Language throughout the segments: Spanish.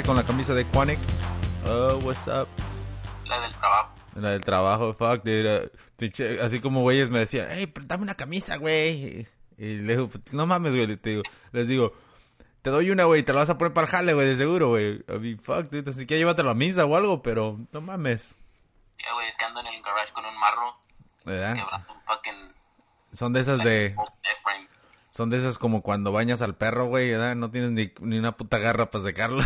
con la camisa de Quanic. Oh, what's up? La del trabajo. La del trabajo, fuck, dude. Uh, así como güeyes me decían, hey, dame una camisa, güey. Y le digo, no mames, güey, te digo, les digo, te doy una, güey, te la vas a poner para el jale, güey, de seguro, güey. I mean, fuck, dude, así que llévatelo a misa o algo, pero no mames. Ya, güey, es que ando en el garage con un marro ¿Verdad? quebrando un fucking... Son de esas de, old. Son de esas como cuando bañas al perro, güey, ¿verdad? No tienes ni, ni una puta garra para secarlo.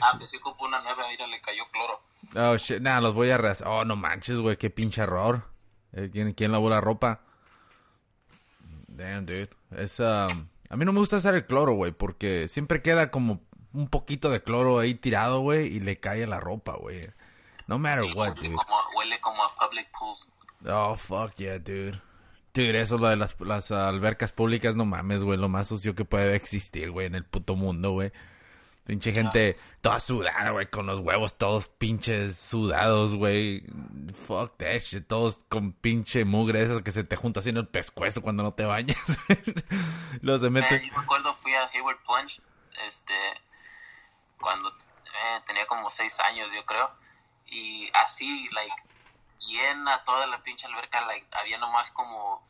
Ah, pues sí ocupo una nueva, mira, le cayó cloro. Oh, shit, nah, los voy a ras... Oh, no manches, güey, qué pinche error. Eh, ¿Quién, quién lavó la ropa? Damn, dude. Es, um, a mí no me gusta usar el cloro, güey, porque siempre queda como un poquito de cloro ahí tirado, güey, y le cae a la ropa, güey. No matter what, dude. como, huele como a public pools. Oh, fuck yeah, dude. Dude, eso lo de las, las albercas públicas, no mames, güey, lo más sucio que puede existir, güey, en el puto mundo, güey. Pinche gente toda sudada, güey, con los huevos todos pinches sudados, güey. Fuck that shit, todos con pinche mugre, eso que se te junta así en el pescuezo cuando no te bañas. Luego se Eh, mete... yo me acuerdo, fui a Hayward Plunge, este, cuando eh, tenía como seis años, yo creo, y así, like, llena toda la pinche alberca, like, había nomás como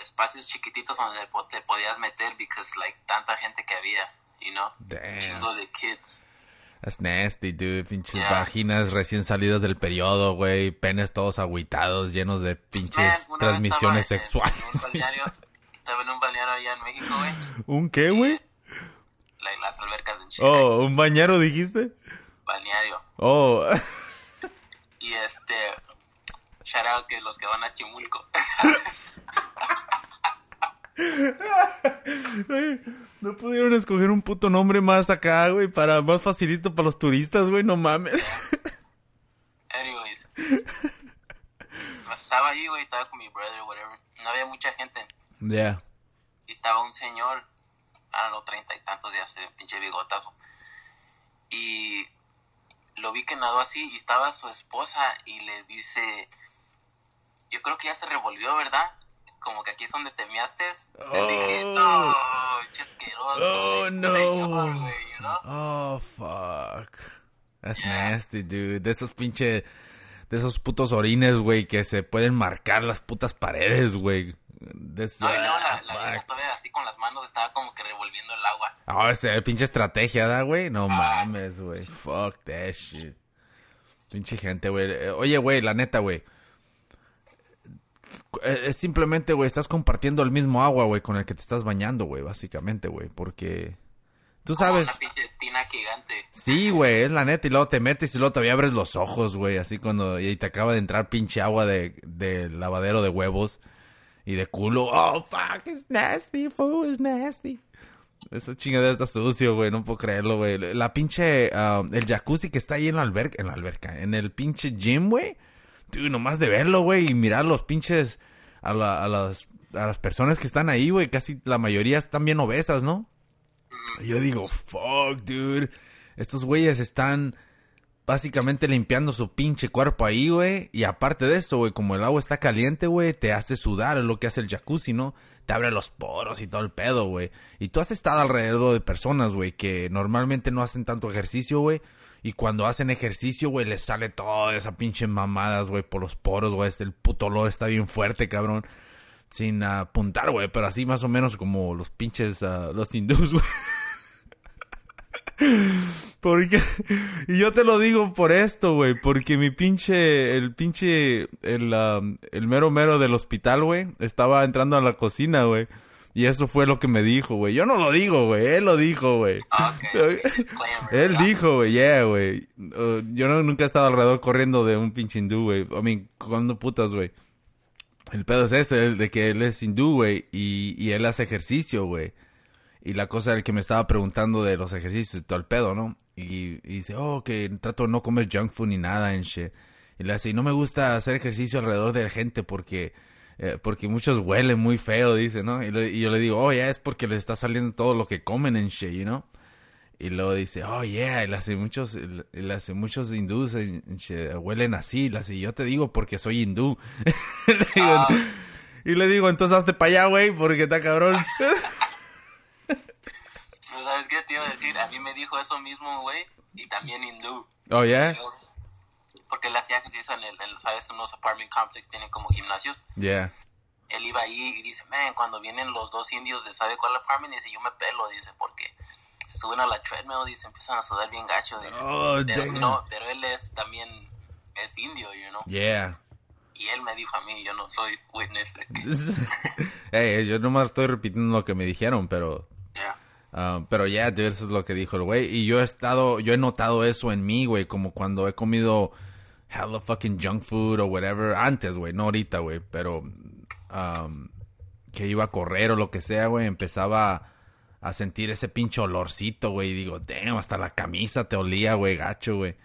espacios chiquititos donde te podías meter, because, like, tanta gente que había, you know, Damn. chingo de kids. That's nasty, dude. Pinches Yeah. vaginas recién salidas del periodo, güey. Penes todos agüitados, llenos de Man, pinches vez transmisiones estaba sexuales. En un balneario, estaba en un balneario allá en México, güey, ¿Un qué, güey? like, las albercas en Chile, Oh, ¿un bañero dijiste? balneario. Oh, Y este, shout out que los que van a Chimulco. no pudieron escoger un puto nombre más acá, güey, para más facilito para los turistas, güey, no mames. Anyways. Estaba ahí, güey, estaba con mi brother, whatever. No había mucha gente. Yeah. Y estaba un señor, ah, no, treinta y tantos ya se pinche bigotazo. Y lo vi que nadó así y estaba su esposa y le dice, yo creo que ya se revolvió, ¿verdad? Como que aquí es donde te measte. Le dije, Oh. no, chasqueroso. Oh, no. señor, you know? Oh, fuck. That's Yeah. nasty, dude. De esos pinche... De esos putos orines, güey, que se pueden marcar las putas paredes, güey. Esos- No, y no, la, ah, la todavía así con las manos estaba como que revolviendo el agua. Ah, ese pinche estrategia, ¿da, güey? No mames, güey. Fuck that shit. Pinche gente, güey. Eh, Oye, güey, la neta, güey. Eh, Es simplemente, güey, estás compartiendo el mismo agua, güey, con el que te estás bañando, güey, básicamente, güey. Porque... Tú Como sabes... Una tina gigante. Sí, güey, es la neta. Y luego te metes y luego todavía abres los ojos, güey. Así cuando... Y te acaba de entrar pinche agua de, de lavadero de huevos. Y de culo. Oh, fuck, it's nasty, fool, it's nasty. Esa chingadera está sucio, güey. No puedo creerlo, güey. La pinche... ah, el jacuzzi que está ahí en la alberca... En la alberca. En el pinche gym, güey. Tú, nomás de verlo, güey. Y mirar los pinches... A, la- a las... A las personas que están ahí, güey. Casi la mayoría están bien obesas, ¿no? Y yo digo, fuck, dude. Estos güeyes están básicamente limpiando su pinche cuerpo ahí, güey. Y aparte de eso, güey, como el agua está caliente, güey, te hace sudar, es lo que hace el jacuzzi, ¿no? Te abre los poros y todo el pedo, güey. Y tú has estado alrededor de personas, güey, que normalmente no hacen tanto ejercicio, güey. Y cuando hacen ejercicio, güey, les sale toda esa pinche mamadas, güey, por los poros, güey. Este, el puto olor está bien fuerte, cabrón. Sin apuntar, güey, pero así más o menos como los pinches, ah, los hindús, güey. Porque, y yo te lo digo por esto, güey, porque mi pinche, el pinche, el, um, el mero mero del hospital, güey, estaba entrando a la cocina, güey. Y eso fue lo que me dijo, güey. Yo no lo digo, güey, él lo dijo, güey. Ah, Él dijo, güey, yeah, güey. Uh, yo no, nunca he estado alrededor corriendo de un pinche hindú, güey. I mean, cuando putas, güey. El pedo es ese, el de que él es hindú, güey, y, y él hace ejercicio, güey. Y la cosa era que me estaba preguntando de los ejercicios y todo el pedo, ¿no? Y, y dice, oh, que trato de no comer junk food ni nada en shit. Y le hace, y no me gusta hacer ejercicio alrededor de gente porque, eh, porque muchos huelen muy feo, dice, ¿no? Y, le- y yo le digo, oh, ya es porque les está saliendo todo lo que comen en shit, you know? Y luego dice, oh yeah, y le hace muchos, y muchos hindús eh, che, huelen así. Y yo te digo porque soy hindú. Le digo, Ah. Y le digo, entonces hazte para allá, güey, porque está cabrón. Pero ¿sabes qué te iba a decir? A mí me dijo eso mismo, güey, y también hindú. oh yeah, Porque él hacía ejercicio en el, en, ¿sabes? Unos apartment complex tienen como gimnasios. yeah. Él iba ahí y dice, man, cuando vienen los dos indios de sabe cuál apartment, dice, yo me pelo, dice, porque suben a la treadmill, dice, empiezan a sudar bien gacho, dice. Oh, pero, no, pero él es también, es indio, you know. Yeah. Y él me dijo a mí, yo no soy witness de que, hey, yo nomás estoy repitiendo lo que me dijeron, pero... yeah. ah, pero ya, yeah, eso es lo que dijo el güey. Y yo he estado, yo he notado eso en mí, güey, como cuando he comido hella fucking junk food o whatever. Antes, güey, no ahorita, güey, pero um, que iba a correr o lo que sea, güey, empezaba a sentir ese pinche olorcito, güey. Y digo, damn, hasta la camisa te olía, güey, gacho, güey.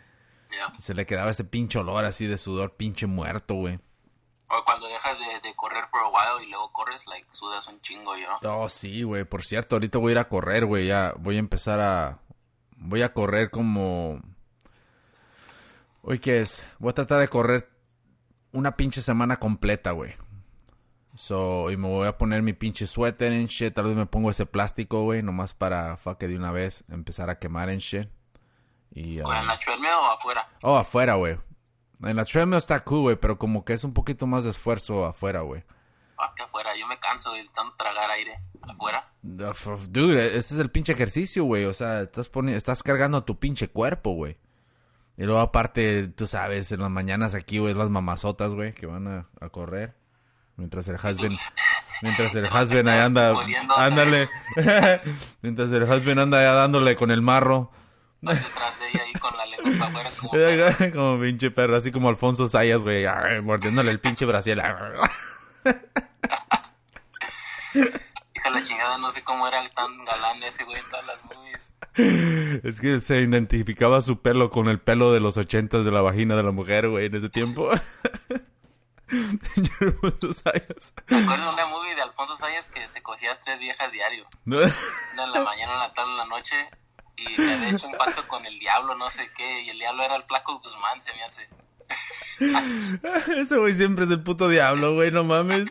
Yeah. Se le quedaba ese pinche olor así de sudor pinche muerto, güey. O cuando dejas de, de correr por a while y luego corres, like, sudas un chingo, yo. Oh, sí, güey. Por cierto, ahorita voy a ir a correr, güey. Ya voy a empezar a... Voy a correr como... Hoy, ¿qué es? Voy a tratar de correr una pinche semana completa, güey. So, y me voy a poner mi pinche suéter en shit. Tal vez me pongo ese plástico, güey. Nomás para, fuck, de una vez empezar a quemar en shit. Y, ¿O en la treadmill o afuera? Oh, afuera, güey. En la treadmill está cool, güey. Pero como que es un poquito más de esfuerzo afuera, güey. Ah, que afuera, yo me canso de tanto tragar aire afuera. Dude, ese es el pinche ejercicio, güey. O sea, estás estás cargando tu pinche cuerpo, güey. Y luego aparte, tú sabes, en las mañanas aquí, güey, las mamazotas, güey, que van a, a correr. Mientras el husband, mientras el husband ahí anda, ándale. mientras el husband anda allá dándole con el marro. Detrás de ella ahí con la lengua para afuera como... perro. como pinche perro, así como Alfonso Sayas, güey, mordiéndole el pinche brasil. Hija de la chingada, no sé cómo era tan galán ese güey en todas las movies. Es que se identificaba su pelo con el pelo de los ochentas de la vagina de la mujer, güey, en ese tiempo. Alfonso Sayas. Me acuerdo de una movie de Alfonso Sayas que se cogía tres viejas diario. No. Una en la mañana, una en la tarde, en la noche. Y que había hecho un pacto con el diablo, no sé qué. Y el diablo era el flaco Guzmán, se me hace. Ese güey siempre es el puto diablo, güey, no mames.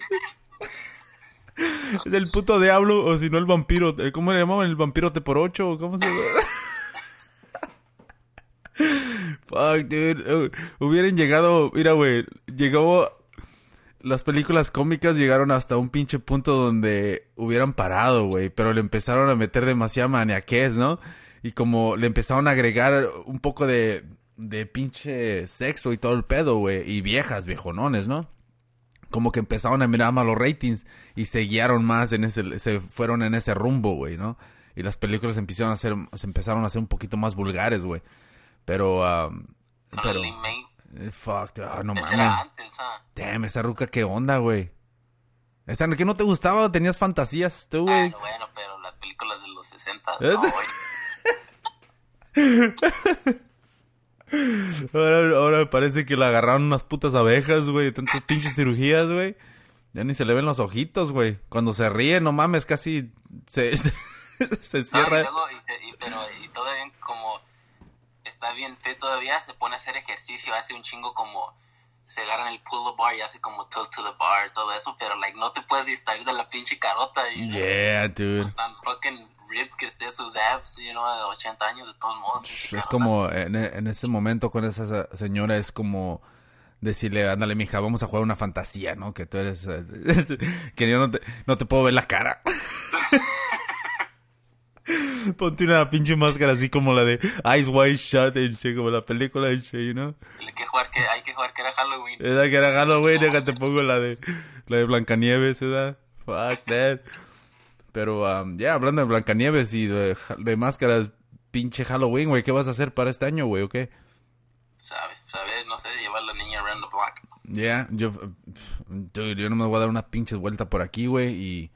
Es el puto diablo, o si no el vampiro. eh, ¿Cómo le llamaban? ¿El vampiro te por ocho? ¿Cómo se llama? Fuck, dude. Eh, Hubieran llegado, mira, güey, llegó... Las películas cómicas llegaron hasta un pinche punto donde hubieran parado, güey, pero le empezaron a meter demasiada maniaquez, ¿no? Y como le empezaron a agregar un poco de, de pinche sexo y todo el pedo, güey, y viejas, viejonones, ¿no? Como que empezaron a mirar más los ratings y se guiaron más en ese, se fueron en ese rumbo, güey, ¿no? Y las películas empezaron a ser, se empezaron a hacer un poquito más vulgares, güey. Pero, um, pero, eh, fuck, ah, no mames. ¿ah? Damn, esa ruca, ¿qué onda, güey? ¿Esa que no te gustaba? ¿Tenías fantasías tú, güey? Bueno, bueno, pero las películas de los 60, ¿Eh? no, güey. Ahora, ahora parece que le agarraron unas putas abejas, güey. Tantas pinches cirugías, güey. Ya ni se le ven los ojitos, güey. Cuando se ríe, no mames, casi se, se, se No, y cierra. luego, y, se- y- pero, y todavía como está bien fit todavía, se pone a hacer ejercicio, hace un chingo como se agarra en el pull bar y hace como toast to the bar, todo eso, pero like no te puedes distraer de la pinche carota, know? Yeah, dude. Tan fucking ripped que esté sus abs, you know, de 80 años de todos modos. Es carota. como, en, en ese momento con esa se- señora es como decirle, ándale, mija, vamos a jugar una fantasía, ¿no? Que tú eres... que yo no te, no te puedo ver la cara. Ponte una pinche máscara así como la de Eyes Wide Shut, en shit, como la película shit, you know? Hay que jugar que, hay que jugar que era Halloween. Esa que era Halloween, déjate pongo la de la de Blancanieves, ¿verdad? Fuck that. Pero, um, ya, hablando de Blancanieves y de, de máscaras, pinche Halloween, güey, ¿qué vas a hacer para este año, güey, o qué? ¿Sabes? ¿Sabes? No sé, llevar a la niña around the block. Ya, yo, dude, yo no me voy a dar una pinche vuelta por aquí, güey, y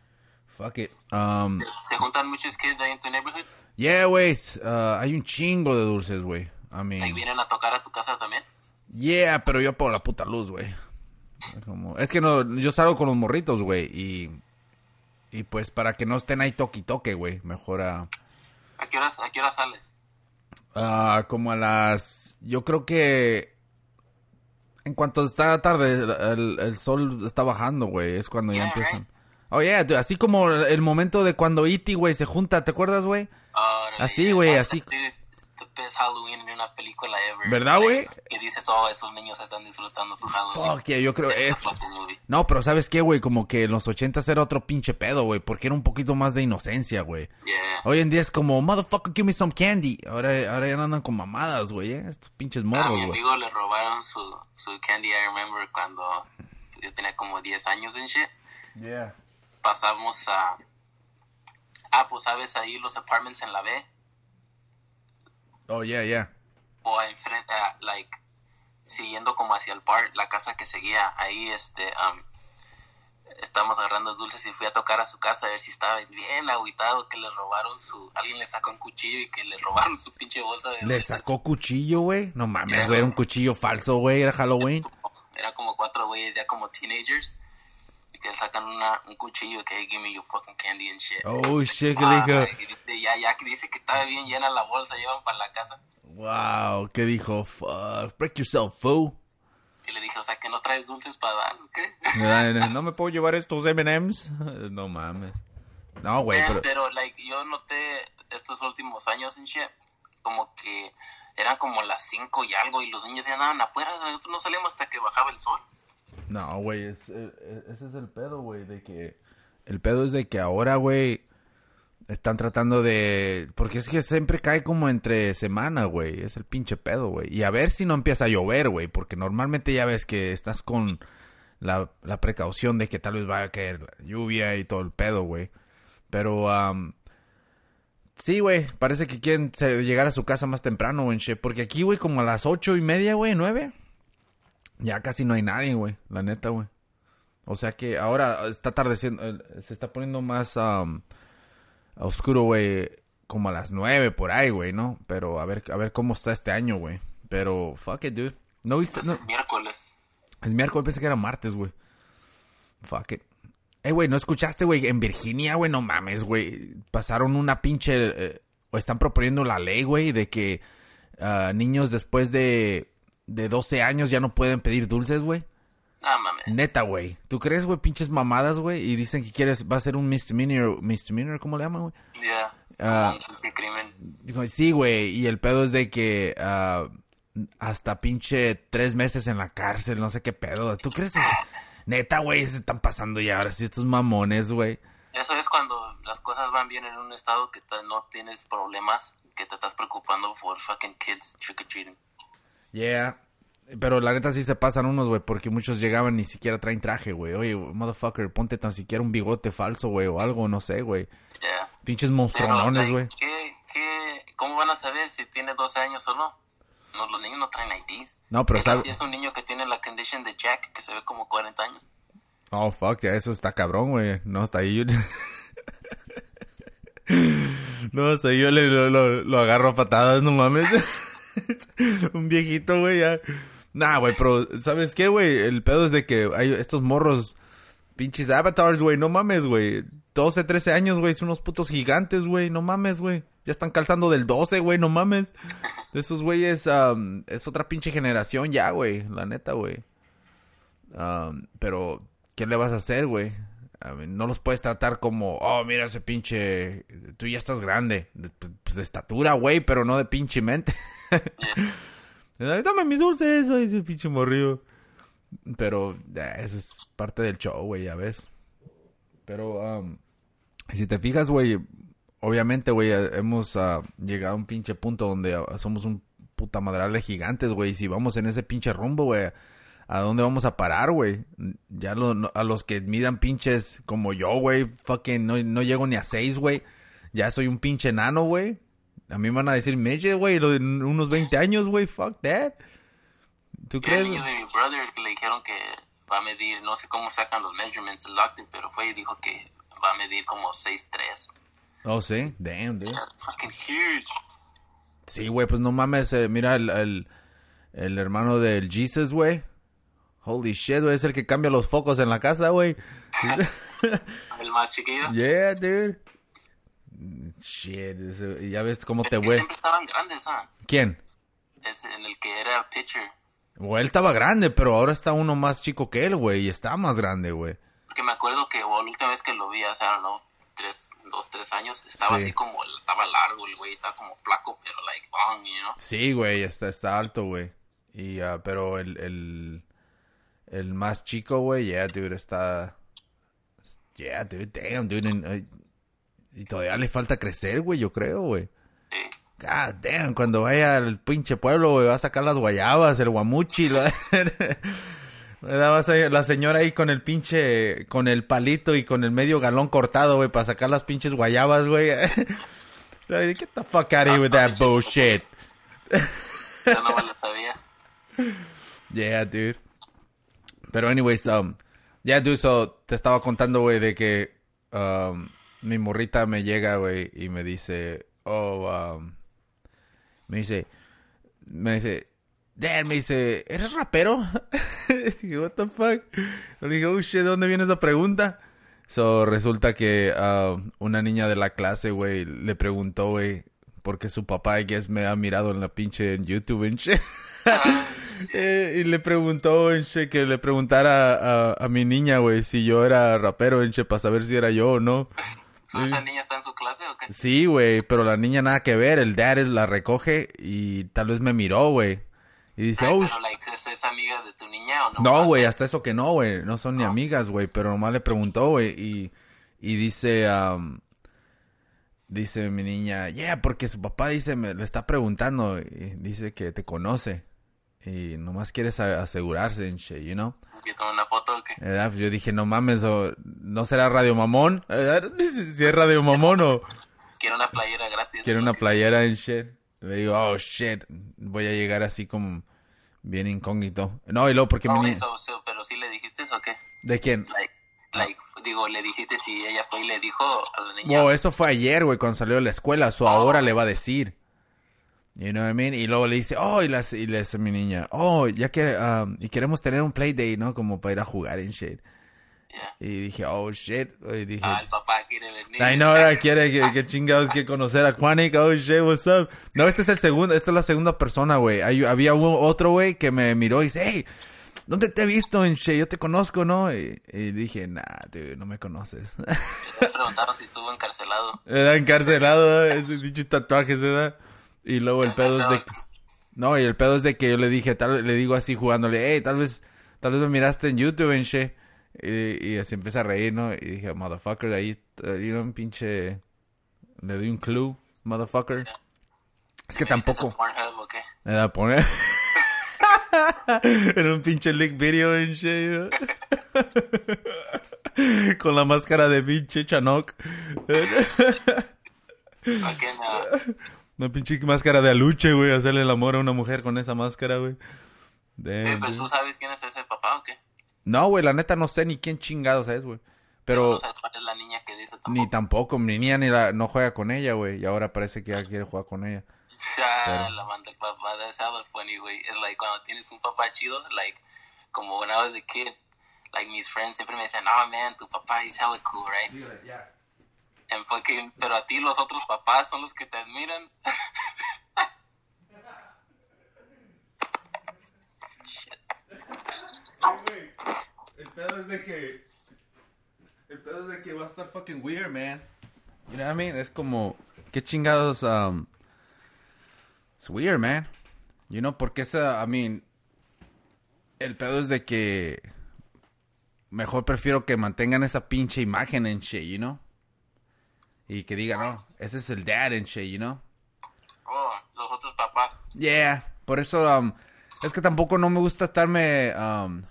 fuck it. Um, ¿Se juntan muchos kids ahí en tu neighborhood? yeah, güey, uh, hay un chingo de dulces, güey. I ¿Ahí mean, vienen a tocar a tu casa también? yeah, pero yo por la puta luz, güey. Como, es que no, yo salgo con los morritos, güey, y, y pues para que no estén ahí toque y toque, güey, mejor a, ¿A qué horas, a qué horas sales? Ah, como a las... Yo creo que... En cuanto está tarde, el, el sol está bajando, güey. Es cuando ya empiezan. Oh, yeah, dude, así como el momento de cuando E.T., güey, se junta, ¿te acuerdas, güey? Así, güey, así. Best Halloween en una película ever. ¿Verdad, güey? Que dices, oh, esos niños están disfrutando su Halloween. Fuck, yeah, yo creo... Es... No, pero ¿sabes qué, güey? Como que en los ochentas era otro pinche pedo, güey. Porque era un poquito más de inocencia, güey. Yeah. Hoy en día es como, motherfucker, give me some candy. Ahora, ahora ya no andan con mamadas, güey, ¿eh? Estos pinches A morros, mi güey. amigo le robaron su, su candy, I remember, cuando yo tenía como 10 años en shit. Yeah. Pasamos a... Ah, pues, ¿sabes? Ahí los apartments en la B. Oh, yeah, yeah. o enfrente, ah, like, siguiendo como hacia el bar, la casa que seguía, ahí, este, um, estábamos agarrando dulces y fui a tocar a su casa a ver si estaba bien agüitado que le robaron su, alguien le sacó un cuchillo y que le robaron su pinche bolsa de ¿Le sacó cuchillo, güey? No mames, güey, era un cuchillo falso, güey, era Halloween. Era como cuatro güeyes ya como teenagers que le sacan una, un cuchillo que hey, give me your fucking candy and shit. Oh, shit, ¿qué Ah, dijo? dice, ya, ya que dice que estaba bien llena la bolsa, llevan para la casa. Wow, ¿qué dijo? Fuck, break yourself, fool. Y le dije, o sea, que no traes dulces para dar, ¿o qué? No me puedo llevar estos M&M's. No mames. No, güey, pero... pero, like, yo noté estos últimos años en shit, como que eran como las 5 y algo y los niños ya andaban afuera, nosotros no salimos hasta que bajaba el sol. No, güey, es, eh, eh, ese es el pedo, güey, de que... El pedo es de que ahora, güey, están tratando de... Porque es que siempre cae como entre semana, güey, es el pinche pedo, güey. Y a ver si no empieza a llover, güey, porque normalmente ya ves que estás con la, la precaución de que tal vez vaya a caer lluvia y todo el pedo, güey. Pero, am, sí, güey, parece que quieren llegar a su casa más temprano, güey, porque aquí, güey, como a las ocho y media, güey, nueve... Ya casi no hay nadie, güey. La neta, güey. O sea que ahora está atardeciendo. eh, Se está poniendo más am, oscuro, güey. Como a las nueve por ahí, güey, ¿no? Pero a ver, a ver cómo está este año, güey. Pero, fuck it, dude. No viste. No, Miércoles. es miércoles, pensé que era martes, güey. Fuck it. Eh, güey, ¿no escuchaste, güey? En Virginia, güey, no mames, güey. Pasaron una pinche... eh, o están proponiendo la ley, güey, de que ah, niños después de, de 12 años ya no pueden pedir dulces, güey. No mames. Neta, güey. ¿Tú crees, güey, pinches mamadas, güey? Y dicen que quieres, va a ser un misdemeanor, misdemeanor, ¿cómo le llaman, güey? Ya. Ah. Como un crimen. Sí, güey. Y el pedo es de que ah, hasta pinche tres meses en la cárcel, no sé qué pedo. ¿Tú crees? Neta, güey, se están pasando ya ahora sí estos mamones, güey. Eso es cuando las cosas van bien en un estado que no tienes problemas, que te estás preocupando por fucking kids trick or treating. Yeah. Pero la neta sí se pasan unos, güey, porque muchos llegaban ni siquiera traen traje, güey. Oye, motherfucker, ponte tan siquiera un bigote falso, güey, o algo, no sé, güey. Ya. Pinches monstruones, güey. ¿qué, qué, ¿Cómo van a saber si tiene 12 años o no? No, los niños no traen IDs. No, pero Ese sabe- sí es un niño que tiene la condition de Jack, que se ve como 40 años. Oh, fuck, ya eso está cabrón, güey. No, hasta ahí yo... no, hasta ahí yo le, lo, lo- lo agarro a patadas, no mames. Un viejito, güey, ya. Nah, güey, pero, ¿sabes qué, güey? El pedo es de que hay estos morros, pinches avatars, güey, no mames, güey. 12, 13 años, güey, son unos putos gigantes, güey, no mames, güey. Ya están calzando del 12, güey, no mames. Esos güeyes, es otra pinche generación ya, güey, la neta, güey. Pero, ¿qué le vas a hacer, güey? No los puedes tratar como, oh, mira ese pinche, tú ya estás grande. De, pues de estatura, güey, pero no de pinche mente. Dame mis dulces, ay, ese pinche morrillo. Pero, eh, eso es parte del show, güey, ya ves. Pero, um, si te fijas, güey, obviamente, güey, eh, hemos ah, llegado a un pinche punto donde ah, somos un puta madral de gigantes, güey. Y si vamos en ese pinche rumbo, güey, ¿a dónde vamos a parar, güey? Ya lo- no- a los que midan pinches como yo, güey, fucking no, no llego ni a seis, güey. Ya soy un pinche enano, güey. A mí me van a decir midget, güey, unos 20 años, güey, fuck that. ¿Tú Y el crees? niño de mi brother que le dijeron que va a medir, no sé cómo sacan los measurements el doctor, pero fue y dijo que va a medir como 6'3". Oh, sí, damn, dude. It's fucking huge. Sí, güey, pues no mames, eh, mira el, el, el hermano del Jesus, güey. Holy shit, güey, es el que cambia los focos en la casa, güey. El más chiquillo. yeah, dude. Shit, ya ves cómo te Pero güey. siempre estaban grandes, ¿ah? ¿Quién? Es en el que era pitcher. O él estaba grande, pero ahora está uno más chico que él, güey, y está más grande, güey. Porque me acuerdo que o la última vez que lo vi, I don't know, tres, dos, tres años, estaba Sí. así como, estaba largo el güey, estaba como flaco, pero like long, you know. Sí, güey, está, está alto, güey. Y, ah, pero el, el, el más chico, güey, yeah, dude, está... Yeah, dude, damn, dude. y todavía le falta crecer, güey, yo creo, güey. God damn, cuando vaya al pinche pueblo, güey, va a sacar las guayabas, el guamuchi. lo- la señora ahí con el pinche, con el palito y con el medio galón cortado, güey, para sacar las pinches guayabas, güey. Get the fuck out of here with that bullshit. Yo no me lo sabía. Yeah, dude. Pero anyways, um, yeah, dude, so te estaba contando, güey, de que um, mi morrita me llega, güey, y me dice, oh, um, me dice, me dice, Dad, me dice, ¿eres rapero? dije, what the fuck? Le dije, oh shit, ¿de dónde viene esa pregunta? So, resulta que um, una niña de la clase, güey, le preguntó, güey, porque su papá, I guess, me ha mirado en la pinche en YouTube en shit. Eh, y le preguntó, que le preguntara a, a, a mi niña, güey, si yo era rapero, en shit, para saber si era yo o no. ¿So ¿Esa niña está en su clase o qué? Sí, güey, pero la niña nada que ver. El dad la recoge y tal vez me miró, güey. Y dice, Ay, oh, pero, sh- like, ¿es, es amiga de tu niña o no? no, güey, hasta eso que no, güey. No son ni amigas, güey. Pero nomás le preguntó, güey. Y, y dice, um, dice mi niña, yeah, porque su papá dice, me le está preguntando. Y dice que te conoce. Y nomás quieres asegurarse en shit, you know? ¿Que tomó una foto o qué? ¿Verdad? Yo dije, no mames, o, ¿no será Radio Mamón? Si es Radio Mamón o Quiero una playera gratis. quiere una playera en shit. Le digo, oh shit, voy a llegar así como bien incógnito. No, y luego porque No, mi güey, ni- so- so- pero sí le dijiste eso o qué? ¿De quién? Like, like, digo, le dijiste si ella fue y le dijo a la niña. Wow, eso fue ayer, güey, cuando salió de la escuela. Su ahora le va a decir. You know what I mean? Y luego le dice, oh, y, las, y le dice mi niña, oh, ya que, um, y queremos tener un play day, ¿no? Como para ir a jugar en shit. Yeah. Y dije, oh shit. Y dije, Ah, el papá quiere venir. I know, ahora quiere que, que chingados que conocer a Quanic. Oh shit, what's up? No, este es el segundo, esta es la segunda persona, güey. Había un- otro güey que me miró y dice, hey, ¿dónde te he visto en shit? Yo te conozco, ¿no? Y, y dije, nah, dude, no me conoces. Me preguntaron si estuvo encarcelado. Era encarcelado, ¿eh? esos pinches tatuajes, ¿verdad? Y luego el pedo es de... No, y el pedo es de que yo le dije, tal, le digo así jugándole, hey, tal vez, tal vez me miraste en YouTube en shit. Y, y así empieza a reír, ¿no? Y dije, motherfucker, ahí, ahí un pinche... Le doy un clue, motherfucker. Es que ¿Me metes tampoco... a Pornhub o qué? Me da a poner... en un pinche leak video en shit, ¿no? Con la máscara de pinche Chanok. Una pinche máscara de aluche, güey. Hacerle el amor a una mujer con esa máscara, güey. Eh, pues tú sabes quién es ese papá o qué? No, güey, la neta no sé ni quién chingados es, güey. Pero No sabes cuál es la niña que dice ni tampoco, mi niña ni la, no juega con ella, güey. Y ahora parece que ya quiere jugar con ella. Ya, la manda el papá. That's hella funny, güey. Es like cuando tienes un papá chido, like, como when I was a kid, like, mis friends siempre me decían, oh, man, tu papá is hella cool, right? Pero a ti los otros papás son los que te admiran. El pedo es de que. El pedo es de que va a estar fucking weird, man. You know what I mean? Es como. ¿Qué chingados? Um, it's weird, man. You know, porque esa. I mean. El pedo es de que. Mejor prefiero que mantengan esa pinche imagen en shit, you know? Y que digan, no, ese es el dad en shit, you know? Oh, los otros papás. Yeah, por eso um, es que tampoco no me gusta estarme um,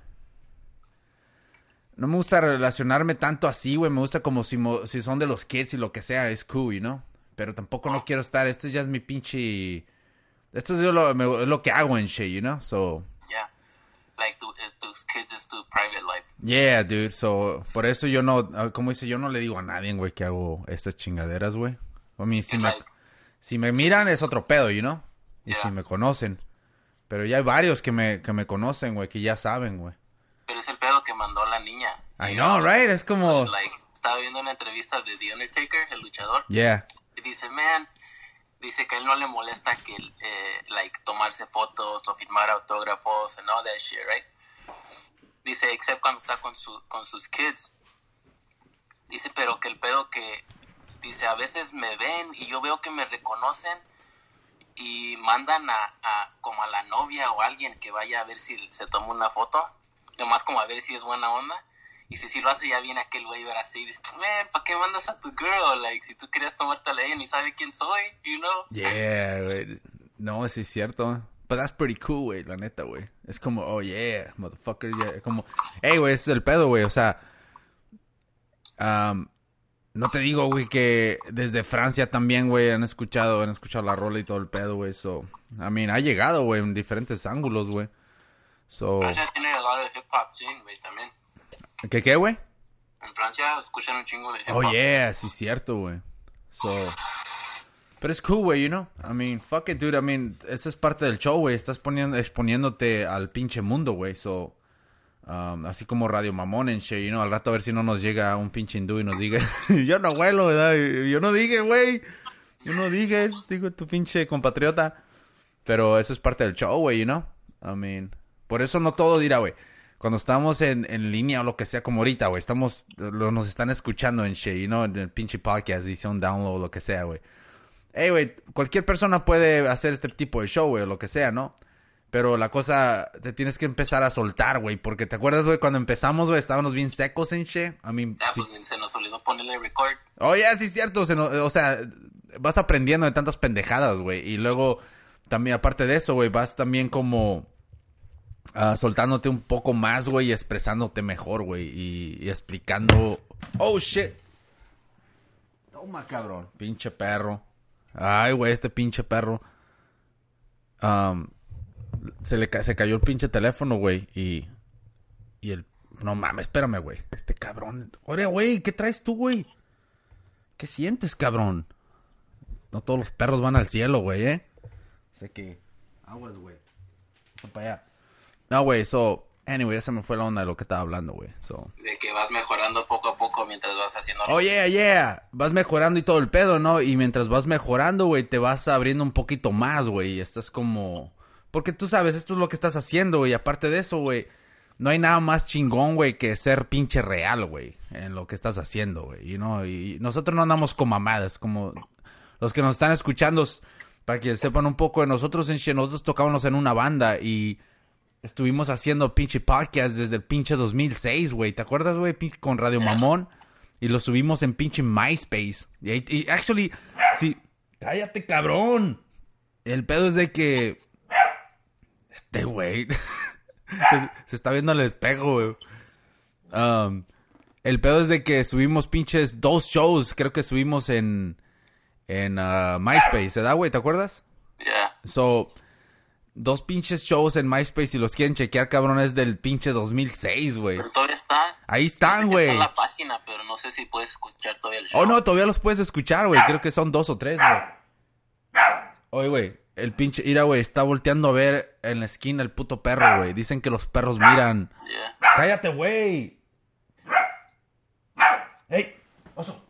no me gusta relacionarme tanto así, güey, me gusta como si mo- si son de los kids y lo que sea, es cool, you know? Pero tampoco no quiero estar, este ya es mi pinche esto es lo, me- es lo que hago en shit, you know? So. Like, tu, es tus kids, es tu private life. yeah, dude, so por eso yo no ah, como dice, yo no le digo a nadie, güey, que hago estas chingaderas, güey. A mí si me like, si me miran es otro pedo, you know? Y Yeah. si me conocen. Pero ya hay varios que me, que me conocen, güey, que ya saben, güey. pero es el pedo que mandó la niña. I know, right? Es como... Like, estaba viendo una entrevista de The Undertaker, el luchador. Yeah. Y dice, man, dice que a él no le molesta que, eh, like, tomarse fotos o firmar autógrafos and all that shit, right? Dice, except cuando está con, su, con sus kids. Dice, pero que el pedo que, dice, a veces me ven y yo veo que me reconocen y mandan a, a como a la novia o alguien que vaya a ver si se toma una foto, nomás como a ver si es buena onda. Y si, si lo hace ya viene aquel güey así y dice, man, ¿para qué mandas a tu girl? Like, si tú querías tomarte a ella ni sabe quién soy, you know? Yeah, güey. No, sí es cierto. But that's pretty cool, güey, la neta, güey. Es como, oh yeah, motherfucker, yeah. Como, hey, güey, ese es el pedo, güey. O sea, um, no te digo, güey, que desde Francia también, güey, han escuchado, han escuchado la rola y todo el pedo, güey. So, I mean, ha llegado, güey, en diferentes ángulos, güey. So, Francia tiene a lot of hip hop scene, güey, también. ¿Qué qué, güey? En Francia escuchan un chingo de hip hop. Oh, yeah, sí, cierto, güey. So, pero es cool, güey, you know? I mean, fuck it, dude. I mean, esa es parte del show, güey. Estás poniendo, exponiéndote al pinche mundo, güey. So, um, así como Radio Mamón en shit, you know? Al rato a ver si no nos llega un pinche hindú y nos diga, yo no huelo, ¿verdad? Yo no dije, güey. Yo no dije, digo, tu pinche compatriota. Pero eso es parte del show, güey, you know? I mean, por eso no todo dirá, güey. Cuando estamos en, en línea o lo que sea, como ahorita, güey, estamos, lo, nos están escuchando en shit, you know? En el pinche podcast, hice un download o lo que sea, güey. Hey, güey, cualquier persona puede hacer este tipo de show, güey, o lo que sea, ¿no? Pero la cosa, te tienes que empezar a soltar, güey, porque te acuerdas, güey, cuando empezamos, güey, estábamos bien secos en shit. I mean, Ya, sí. pues se nos olvidó ponerle record. Oh, ya, sí, es cierto. se no- o sea, vas aprendiendo de tantas pendejadas, güey. Y luego, también, aparte de eso, güey, vas también como ah, soltándote un poco más, güey, y expresándote mejor, güey. Y, y explicando. Oh, shit. Toma, cabrón. Pinche perro. Ay, güey, este pinche perro. Se le ca- se cayó el pinche teléfono, güey. Y. Y el. No mames, espérame, güey. Este cabrón. Oye, güey, ¿qué traes tú, güey? ¿Qué sientes, cabrón? No todos los perros van al cielo, güey, ¿eh? Sé que... Aguas, güey. Para allá. No, güey, so... Anyway, esa me fue la onda de lo que estaba hablando, güey. So... De que vas mejorando poco a poco mientras vas haciendo... Oh, yeah, yeah. Vas mejorando y todo el pedo, ¿no? Y mientras vas mejorando, güey, te vas abriendo un poquito más, güey. Y estás como... Porque tú sabes, esto es lo que estás haciendo, güey. Y aparte de eso, güey, no hay nada más chingón, güey, que ser pinche real, güey. En lo que estás haciendo, güey. You know? Y nosotros no andamos con mamadas, como... Los que nos están escuchando, para que sepan un poco de nosotros, en nosotros tocábamos en una banda y... Estuvimos haciendo pinche podcast desde el pinche 2006, güey. ¿Te acuerdas, güey? Con Radio Mamón. Y lo subimos en pinche MySpace. Y, ahí- y actually, sí. Cállate, cabrón. El pedo es de que. Este güey. se, se está viendo al espejo, güey. Um, el pedo es de que subimos pinches dos shows. Creo que subimos en. En ah, MySpace, ¿verdad, güey? ¿Te acuerdas? Ya. So, dos pinches shows en MySpace, si los quieren chequear, cabrón, es del pinche 2006, güey. Pero todavía está... Ahí están, Está güey. en la página, pero no sé si puedes escuchar todavía el show. Oh, no, todavía los puedes escuchar, güey. Creo que son dos o tres, güey. Oye, güey, el pinche Ira, güey, está volteando a ver en la esquina el puto perro, güey. Dicen que los perros miran. ¡Cállate, güey! ¡Ey! ¡Oso!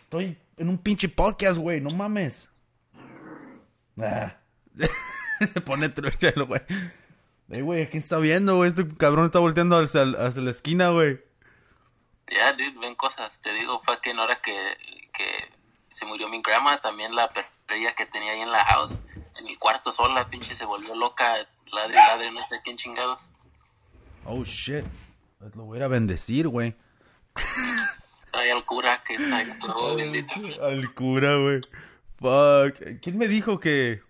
Estoy en un pinche podcast, güey. No mames. Ah. Se pone truchelo, güey. Ey, güey, ¿quién está viendo, güey? Este cabrón está volteando hacia, hacia la esquina, güey. Ya, dude, ven cosas. Te digo, fue que en hora que, que se murió mi grandma, también la perrilla que tenía ahí en la house, en el cuarto sola, pinche, se volvió loca, ladre ladre, no sé quién chingados. Oh, shit. Lo voy a ir a bendecir, güey. Trae al cura que trae todo bendito. Al cura, güey. Fuck. ¿Quién me dijo que,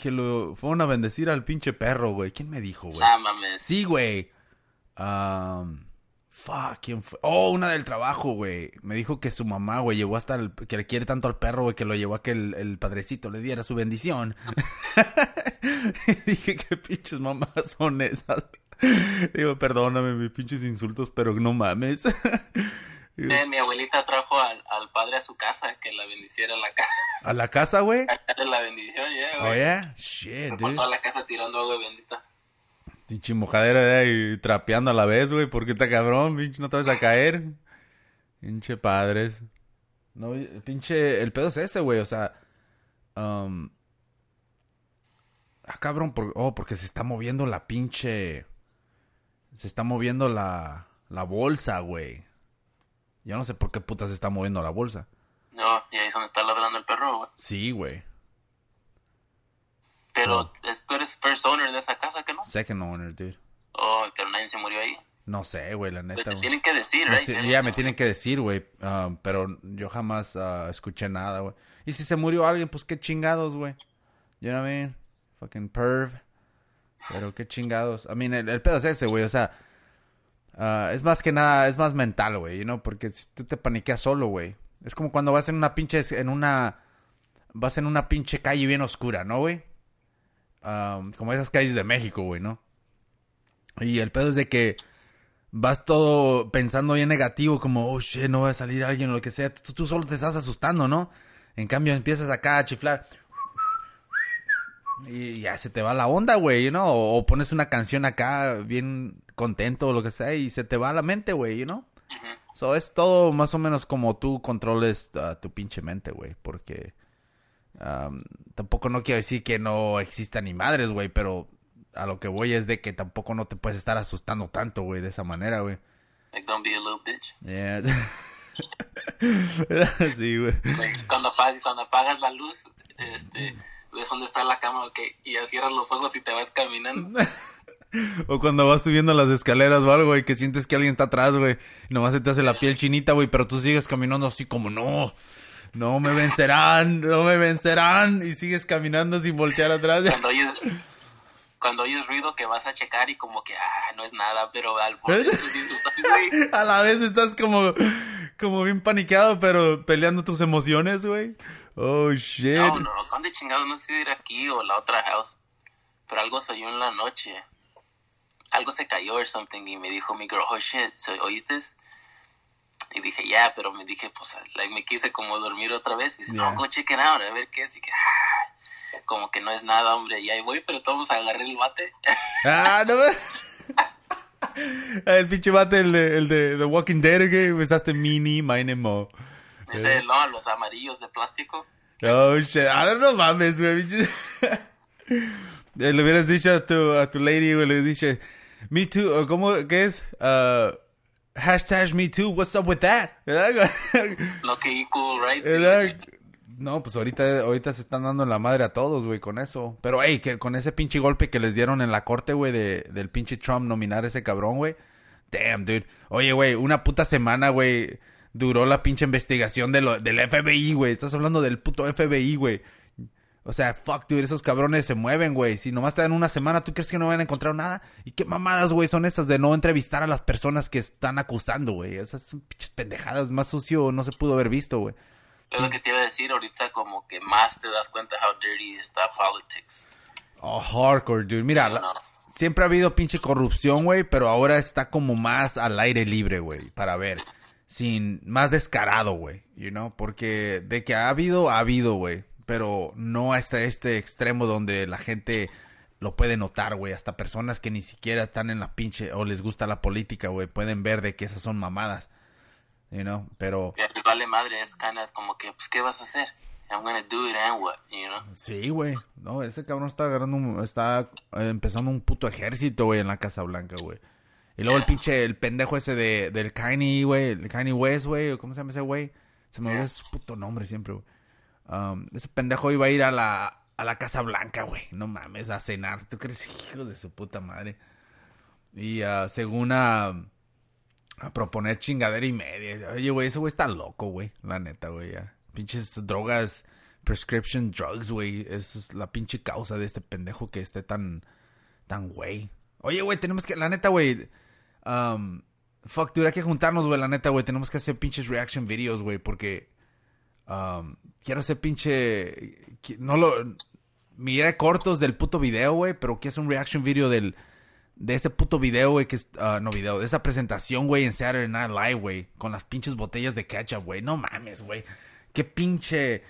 que lo fueron a bendecir al pinche perro, güey? ¿Quién me dijo, güey? Ah, mames. Sí, güey. Um, fuck, ¿quién fue? Oh, una del trabajo, güey. Me dijo que su mamá, güey, llevó hasta el... Que le quiere tanto al perro, güey, que lo llevó a que el, el padrecito le diera su bendición. Y dije, ¿qué pinches mamás son esas? Digo, perdóname mis pinches insultos, pero no mames. Digo, Eh, mi abuelita trajo al, al padre a su casa que la bendiciera la casa. ¿A la casa, güey? La bendición, ya, Oh, güey. yeah? Shit, Por toda la casa tirando agua bendita. Pinche mojadera eh, y trapeando a la vez, güey. ¿Por qué está cabrón? Pinche, no te vas a caer. Pinche padres. No, pinche, el pedo es ese, güey, o sea, um, ah, cabrón, por, oh, porque se está moviendo la pinche, se está moviendo la, la bolsa, güey. Yo no sé por qué puta se está moviendo la bolsa. No, y ahí es donde está ladrando el perro, güey. Sí, güey. Pero es- tú eres first owner de esa casa, ¿que no? Second owner, dude. Oh, pero nadie se murió ahí. No sé, güey, la Pues neta. te tienen que decir, ya me tienen que decir, güey. um, pero yo jamás ah, escuché nada, güey. Y si se murió alguien, pues qué chingados, güey. You know what I mean? Fucking perv. Pero qué chingados. I mean, el, el pedo es ese, güey. O sea, ah, es más que nada, es más mental, güey. You know? Porque si tú te paniqueas solo, güey. Es como cuando vas en una pinche, en una, vas en una pinche calle bien oscura, ¿no, güey? Um, como esas calles de México, güey, ¿no? Y el pedo es de que vas todo pensando bien negativo, como, oh shit, no va a salir alguien o lo que sea. Tú, tú solo te estás asustando, ¿no? En cambio, empiezas acá a chiflar. Y ya se te va la onda, güey, ¿no? O, o pones una canción acá bien contento o lo que sea y se te va la mente, güey, ¿no? So, es todo más o menos como tú controles ah, tu pinche mente, güey, porque am, tampoco no quiero decir que no existan ni madres, güey, pero a lo que voy es de que tampoco no te puedes estar asustando tanto, güey, de esa manera, güey. Like, don't be a little bitch. Yeah. sí, güey. Like, cuando, apagas, cuando apagas la luz, este, ves dónde está la cama, ok, y ya cierras los ojos y te vas caminando. O cuando vas subiendo las escaleras o algo, güey, que sientes que alguien está atrás, güey. Nomás se te hace la piel chinita, güey, pero tú sigues caminando así como, no, no me vencerán, no me vencerán. Y sigues caminando sin voltear atrás. Cuando oyes, cuando oyes ruido que vas a checar y como que, ah, no es nada, pero al por dentro dices, "Ay, güey, A la vez estás como, como bien paniqueado, pero peleando tus emociones, güey. Oh, shit. No, no, ¿dónde chingado? No sé era aquí o la otra house. Pero algo se oyó en la noche. Algo se cayó or something y me dijo mi girl, oh shit, ¿so- ¿oíste? Y dije, ya, pero me dije, pues, like, me quise como dormir otra vez. Y dice, Yeah. no, go check it out, a ver qué es. Y que, ah, como que no es nada, hombre. Y ahí voy, pero todos agarré el bate. Ah, no me... El pinche bate, el de, el de The Walking Dead, güey. Besaste Mini, Mine Mo. Ese, no, los amarillos de plástico. Oh, shit. Ah, no mames, güey. Eh, Le hubieras dicho a tu, a tu lady, güey, le dicho, Me too, o ¿cómo, qué es? Uh, hashtag me too, what's up with that? ¿Verdad? Lo que equal rights. y- ¿Verdad? No, pues ahorita, ahorita se están dando en la madre a todos, güey, con eso. Pero, hey, que con ese pinche golpe que les dieron en la corte, güey, de, del pinche Trump nominar a ese cabrón, güey. Damn, dude. Oye, güey, una puta semana, güey, duró la pinche investigación de lo, del FBI, güey. Estás hablando del puto FBI, güey. O sea, fuck, dude, esos cabrones se mueven, güey. Si nomás te dan una semana, ¿tú crees que no van a encontrar nada? ¿Y qué mamadas, güey, son esas de no entrevistar a las personas que están acusando, güey? Esas son pinches pendejadas. Más sucio no se pudo haber visto, güey. Es lo que te iba a decir ahorita, como que más te das cuenta how dirty está politics. Oh, hardcore, dude. Mira, No. siempre ha habido pinche corrupción, güey, pero ahora está como más al aire libre, güey, para ver. Sin, más descarado, güey, you know, porque de que ha habido, ha habido, güey, pero no hasta este extremo donde la gente lo puede notar, güey, hasta personas que ni siquiera están en la pinche o les gusta la política, güey, pueden ver de que esas son mamadas, you know, pero... Vale madre, es kind of como que, pues, ¿qué vas a hacer? I'm gonna do it and what, you know? Sí, güey. No, ese cabrón está agarrando un- está eh, empezando un puto ejército, güey, en la Casa Blanca, güey. Y luego el pinche, el pendejo ese de, del Kanye, güey, el Kanye West, güey, ¿cómo se llama ese güey? Se me olvida su puto nombre siempre, güey. Um, ese pendejo iba a ir a la, a la Casa Blanca, güey. No mames, a cenar. ¿Tú crees, hijo de su puta madre? Y ah, según a, a proponer chingadera y media. Oye, güey, ese güey está loco, güey. La neta, güey. Pinches drogas, prescription drugs, güey. Esa es la pinche causa de este pendejo que esté tan, tan güey. Oye, güey, tenemos que, la neta, güey. Um, fuck, tuviera que juntarnos, güey, la neta, güey. Tenemos que hacer pinches reaction videos, güey, porque um, quiero hacer pinche. No lo. Miré cortos del puto video, güey, pero quiero hacer un reaction video del. De ese puto video, güey, que es. ah, no video, de esa presentación, güey, en Saturday Night Live, güey. Con las pinches botellas de ketchup, güey. No mames, güey. Qué pinche.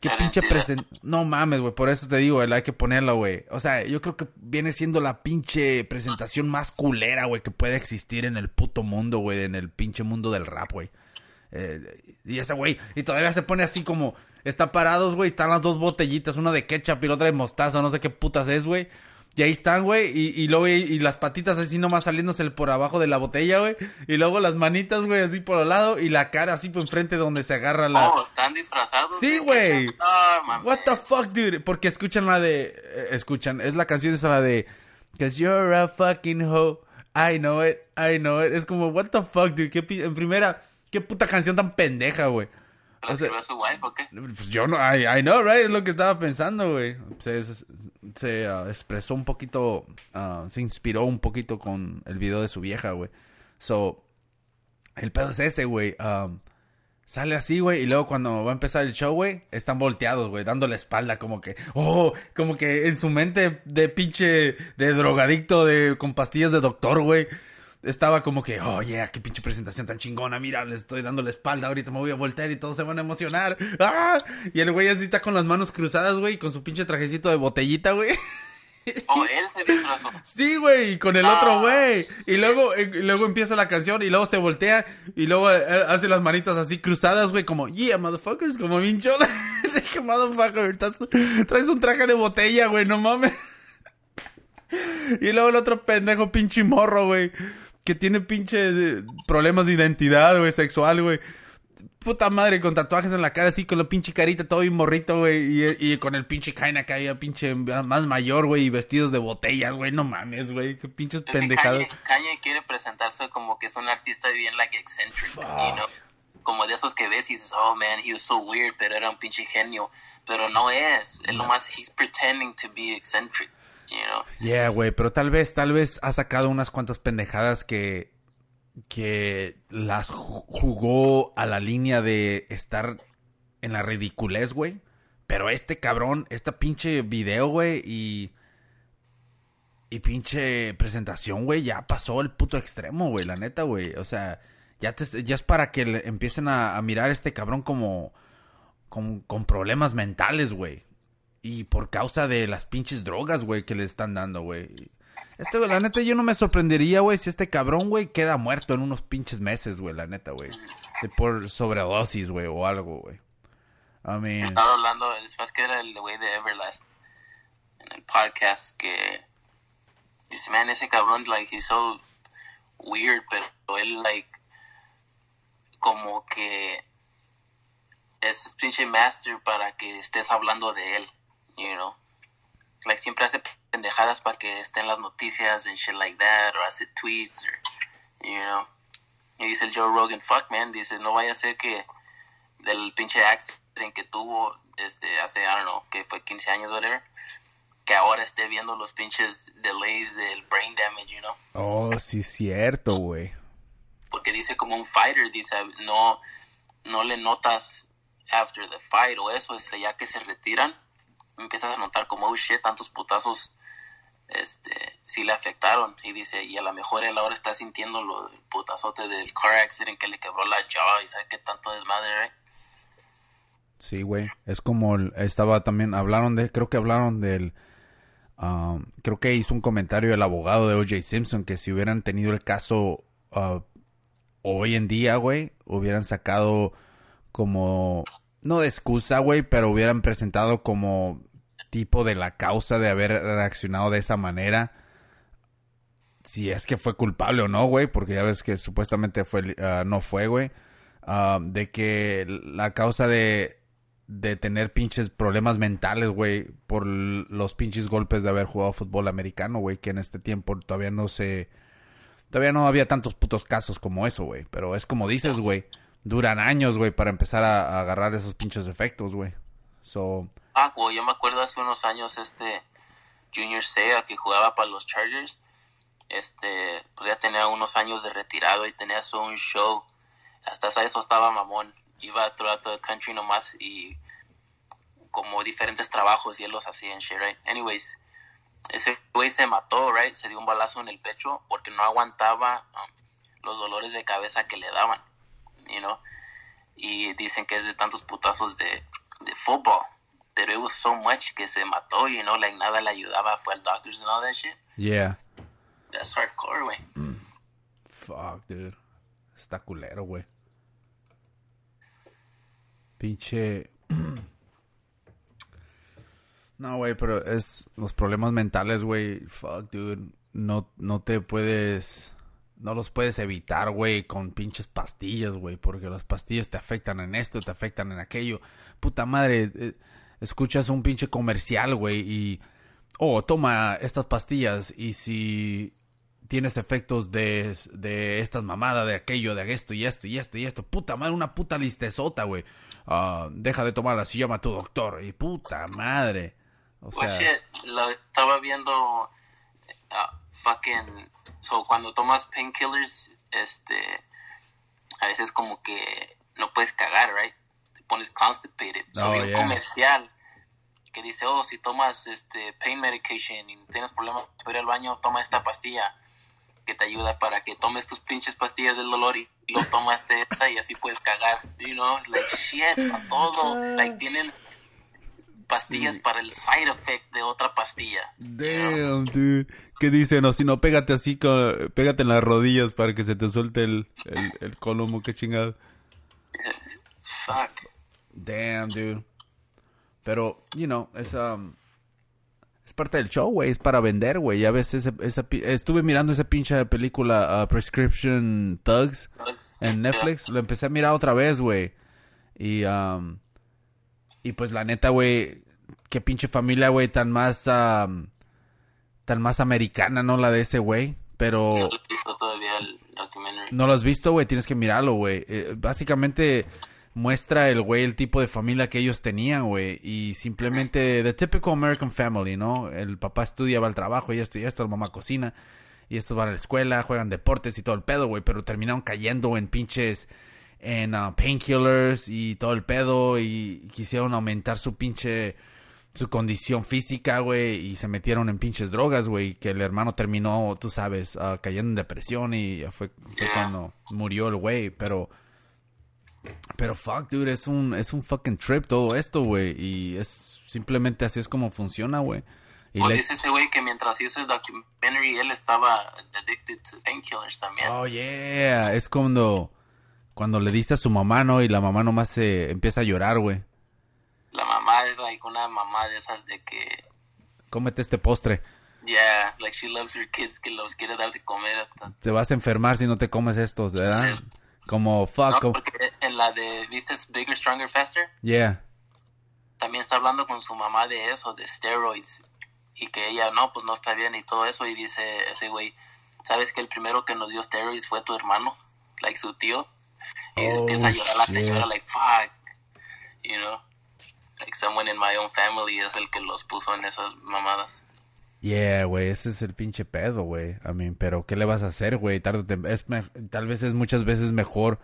Qué pinche presentación. No mames, güey. Por eso te digo, güey, hay que ponerla, güey. O sea, yo creo que viene siendo la pinche presentación más culera, güey, que puede existir en el puto mundo, güey. En el pinche mundo del rap, güey. Eh, y ese güey, y todavía se pone así como, está parados, güey, están las dos botellitas, una de ketchup y la otra de mostaza, no sé qué putas es, güey. Y ahí están, güey, y, y luego, y, y las patitas así nomás saliéndose por abajo de la botella, güey. Y luego las manitas, güey, así por al lado, y la cara así por enfrente donde se agarra la... Oh, están disfrazados. Sí, güey. mames. What the fuck, dude? Porque escuchan la de. eh, escuchan, es la canción esa la de. Cause you're a fucking hoe. I know it, I know it. Es como, what the fuck, dude. ¿Qué en primera, qué puta canción tan pendeja, güey. ¿La o sea- su wife o qué? Pues yo no, I, I know, right? Es lo que estaba pensando, güey. Se, se, se, ah, expresó un poquito, ah, se inspiró un poquito con el video de su vieja, güey. So, el pedo es ese, güey. um, sale así, güey, y luego cuando va a empezar el show, güey, están volteados, güey, dando la espalda, como que, oh, como que en su mente de pinche, de drogadicto, de, con pastillas de doctor, güey. Estaba como que, oh, yeah, qué pinche presentación tan chingona, mira, le estoy dando la espalda, ahorita me voy a voltear y todos se van a emocionar. ¡Ah! Y el güey así está con las manos cruzadas, güey, con su pinche trajecito de botellita, güey. Oh, él se disfrazó. Sí, güey, y con el Ah. otro güey. Y luego, eh, y luego empieza la canción y luego se voltea y luego eh, hace las manitas así cruzadas, güey, como, yeah, motherfuckers, como bien cholas. Dije, motherfucker, traes un traje de botella, güey, no mames. Y luego el otro pendejo pinche morro, güey, que tiene pinche eh, problemas de identidad, güey, sexual, güey. Puta madre, con tatuajes en la cara, así con la pinche carita, todo bien morrito, güey. Y, y con el pinche Kaina que había pinche más mayor, güey, y vestidos de botellas, güey. No mames, güey. Qué pinches Es que pendejadas. Kanye, quiere presentarse como que es un artista bien, like, eccentric, you know? Como de esos que ves y dices, oh, man, he was so weird, pero era un pinche genio. Pero no es. Él nomás, he's pretending to be eccentric, Yeah, güey, pero tal vez, tal vez ha sacado unas cuantas pendejadas que. que las ju- jugó a la línea de estar en la ridiculez, güey. Pero este cabrón, esta pinche video, güey, y. Y pinche presentación, güey, ya pasó el puto extremo, güey, la neta, güey. O sea, ya, ya es para que le empiecen a, a mirar a este cabrón como. con, con problemas mentales, güey. Y por causa de las pinches drogas, güey, que le están dando, güey. Este, la neta, yo no me sorprendería, güey, si este cabrón, güey, queda muerto en unos pinches meses, güey, la neta, güey. Por sobredosis, güey, o algo, güey. I mean, Estaba hablando, después que era el güey de Everlast, en el podcast, que dice, man, ese cabrón, like, he's so weird, pero él, like, como que es pinche master para que estés hablando de él, you know. Like, siempre hace pendejadas para que estén las noticias and shit like that, o hace tweets, or, you know. Y dice el Joe Rogan, fuck, man, dice, no vaya a ser que del pinche accident que tuvo desde hace, I don't know, que fue 15 años, whatever, que ahora esté viendo los pinches delays del brain damage, you know. oh, sí, cierto, güey. Porque dice como un fighter, dice, no, no le notas after the fight o eso, es ya que se retiran, empiezas a notar como, oh shit, tantos putazos, este, sí le afectaron. Y dice, y a lo mejor él ahora está sintiendo lo del putazote del car accident que le quebró la jaw y sabe qué tanto desmadre, right? Sí, güey. Es como estaba también, hablaron de, creo que hablaron del, um, creo que hizo un comentario el abogado de O.J. Simpson que si hubieran tenido el caso uh, hoy en día, güey, hubieran sacado como, no de excusa, güey, pero hubieran presentado como tipo de la causa de haber reaccionado de esa manera. Si es que fue culpable o no, güey, porque ya ves que supuestamente fue, ah, no fue, güey. Ah, de que la causa de, de tener pinches problemas mentales, güey, por los pinches golpes de haber jugado fútbol americano, güey, que en este tiempo todavía no se... Todavía no había tantos putos casos como eso, güey. Pero es como dices, güey. Duran años, güey, para empezar a, a agarrar esos pinches efectos, güey. So, Ah, güey, yo me acuerdo hace unos años este Junior Sea que jugaba para los Chargers. Este, pues ya tenía unos años de retirado y tenía su un show. Hasta eso estaba mamón. Iba throughout the country nomás y como diferentes trabajos y él los hacía en shit? Anyways, ese güey se mató, right? Se dio un balazo en el pecho porque no aguantaba um, los dolores de cabeza que le daban, you know? Y dicen que es de tantos putazos de, de fútbol. Pero it was so much que se mató, you know, like nada le ayudaba, fue al doctors and all that shit. yeah. That's hardcore, güey. Fuck, dude. Está culero, güey. pinche... No, güey, pero es los problemas mentales, güey. Fuck, dude. No, no te puedes... No los puedes evitar, güey, con pinches pastillas, güey. Porque las pastillas te afectan en esto, te afectan en aquello. Puta madre, eh, escuchas un pinche comercial, güey, y... Oh, toma estas pastillas y si tienes efectos de, de estas mamadas, de aquello, de esto y esto y esto y esto. Puta madre, una puta listezota, güey. Ah, deja de tomarla si llama a tu doctor. Y puta madre. O Pues sea, lo estaba viendo ah, fucking so cuando tomas painkillers este a veces como que no puedes cagar, right? Te pones constipated. So Oh, vi un yeah. comercial que dice, "Oh, si tomas este pain medication y tienes problemas para ir al baño, toma esta pastilla." que te ayuda para que tomes tus pinches pastillas del dolor y lo tomas de esta y así puedes cagar. You know, it's like shit, a todo. Like tienen pastillas para el side effect de otra pastilla. Damn, dude. ¿Qué dicen? O si no, pégate así, con, pégate en las rodillas para que se te suelte el, el, el colomo, qué chingado. Fuck. Damn, dude. Pero, you know, es, um, es parte del show, güey. Es para vender, güey. Ya ves, esa, estuve mirando esa pinche película uh, Prescription Thugs en Netflix. Lo empecé a mirar otra vez, güey. Y, um, y pues la neta, güey, qué pinche familia, güey, tan más, um, tan más americana, ¿no? La de ese güey. Pero... No he visto todavía el documentary. No lo has visto, güey. Tienes que mirarlo, güey. Eh, básicamente muestra el güey el tipo de familia que ellos tenían, güey. Y simplemente, the typical American family, ¿no? El papá estudia, va al trabajo y esto y esto, la mamá cocina. Y estos van a la escuela, juegan deportes y todo el pedo, güey. Pero terminaron cayendo en pinches, en uh, painkillers y todo el pedo. Y quisieron aumentar su pinche, su condición física, güey. Y se metieron en pinches drogas, güey. Que el hermano terminó, tú sabes, uh, cayendo en depresión. Y fue, fue cuando murió el güey. Pero... Pero fuck, dude, es un, es un fucking trip todo esto, güey. Y es simplemente así es como funciona, güey. Y O le- dice ese güey que mientras hizo el documentary él estaba addicted to painkillers también. Oh, yeah. Es cuando, cuando le dice a su mamá, ¿no? Y la mamá nomás se empieza a llorar, güey. La mamá es like una mamá de esas de que, Cómete este postre. yeah, like she loves her kids, que los quiere dar de comer. Te vas a enfermar si no te comes estos, ¿verdad? Como fuck. No, porque en la de, ¿viste Bigger, Stronger, Faster? Yeah. También está hablando con su mamá de eso, de steroids. Y que ella, no, pues no está bien y todo eso. Y dice ese güey, ¿sabes que el primero que nos dio steroids fue tu hermano? Like su tío. Y Oh, empieza a llorar la señora, like, fuck. You know? Like someone in my own family es el que los puso en esas mamadas. Yeah, güey, ese es el pinche pedo, güey. I mean, pero ¿qué le vas a hacer, güey? Tal vez es muchas veces mejor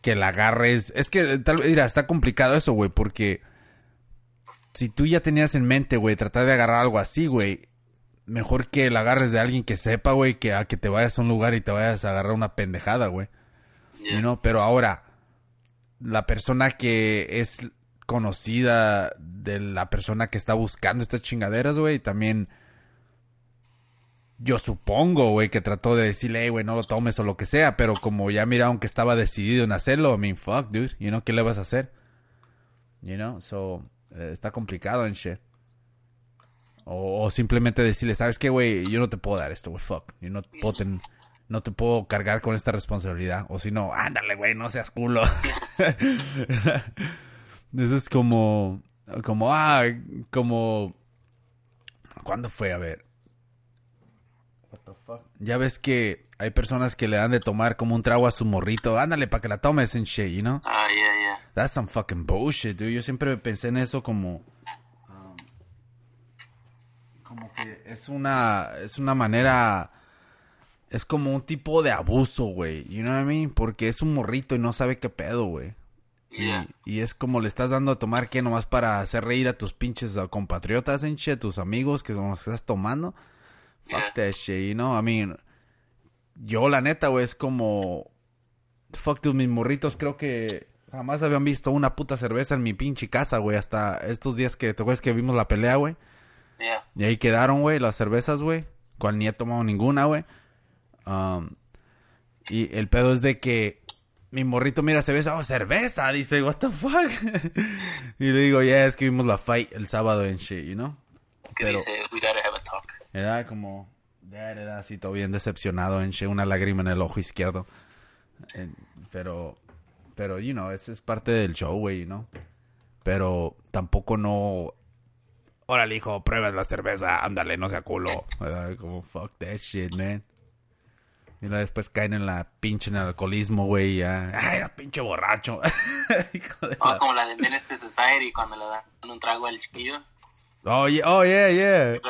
que la agarres. Es que tal vez, mira, está complicado eso, güey, porque si tú ya tenías en mente, güey, tratar de agarrar algo así, güey, mejor que la agarres de alguien que sepa, güey, que a que te vayas a un lugar y te vayas a agarrar una pendejada, güey. Yeah. You know, Pero ahora, la persona que es conocida de la persona que está buscando estas chingaderas, güey, también yo supongo, güey, que trató de decirle, hey, güey, no lo tomes o lo que sea, pero como ya miraron que estaba decidido en hacerlo, I mean, fuck, dude, you know, ¿qué le vas a hacer? You know, so, eh, está complicado en shit. O, o simplemente decirle, ¿sabes qué, güey? Yo no te puedo dar esto, güey, fuck. Yo no te puedo, ten- no te puedo cargar con esta responsabilidad. O si no, ándale, güey, no seas culo. Eso es como, como, ah, como, ¿cuándo fue? A ver. What the fuck? Ya ves que hay personas que le dan de tomar como un trago a su morrito. Ándale, para que la tomes en shit, you know? Ah, yeah, yeah. That's some fucking bullshit, dude. Yo siempre pensé en eso como... um, como que es una... Es una manera... Es como un tipo de abuso, güey. You know what I mean? Porque es un morrito y no sabe qué pedo, güey. Y, Yeah. y es como le estás dando a tomar, ¿qué? Nomás para hacer reír a tus pinches compatriotas, en shit, tus amigos que son los que estás tomando. Fuck Yeah. that shit, you know? I mean... Yo, la neta, güey, es como... Fuck, tus mis morritos creo que jamás habían visto una puta cerveza en mi pinche casa, güey. Hasta estos días que, ¿te acuerdas que vimos la pelea, güey? Yeah. Y ahí quedaron, güey, las cervezas, güey. Cual ni he tomado ninguna, güey. Um, y el pedo es de que mi morrito mira cerveza, oh, cerveza, dice, what the fuck. y le digo, yeah, es que vimos la fight el sábado en shit, you know. Que Pero- dice, we gotta have a talk. Era como, ya era así todo bien decepcionado en shit, una lágrima en el ojo izquierdo. Eh, pero, pero, you know, ese es parte del show, güey, you know. Pero tampoco no... Órale, hijo, pruebas la cerveza, ándale, no sea culo. Como, fuck that shit, man. Y luego después caen en la pinche en el alcoholismo, güey, ya. Ay, era pinche borracho. Hijo de Oh, la- como la de Menace Society cuando le dan un trago al chiquillo, Oh, yeah, oh, yeah, yeah.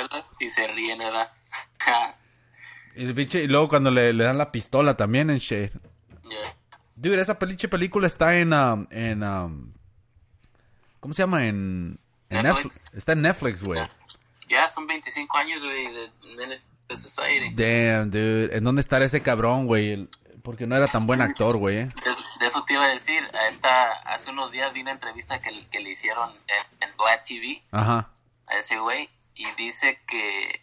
Y se ríen, ¿verdad? Y, el pinche- y luego cuando le, le dan la pistola también en shit. Yeah. Dude, esa pinche película está en, um, en, um, ¿cómo se llama? En, en Netflix. Netflix. Está en Netflix, güey. Ya son 25 años, güey, de Menace Society. Damn, dude. ¿En dónde estará ese cabrón, güey? Porque no era tan buen actor, güey, eh. De, eso- de eso te iba a decir. Esta, hace unos días vi una entrevista que, que le hicieron en, en Black TV Ajá. a ese güey y dice que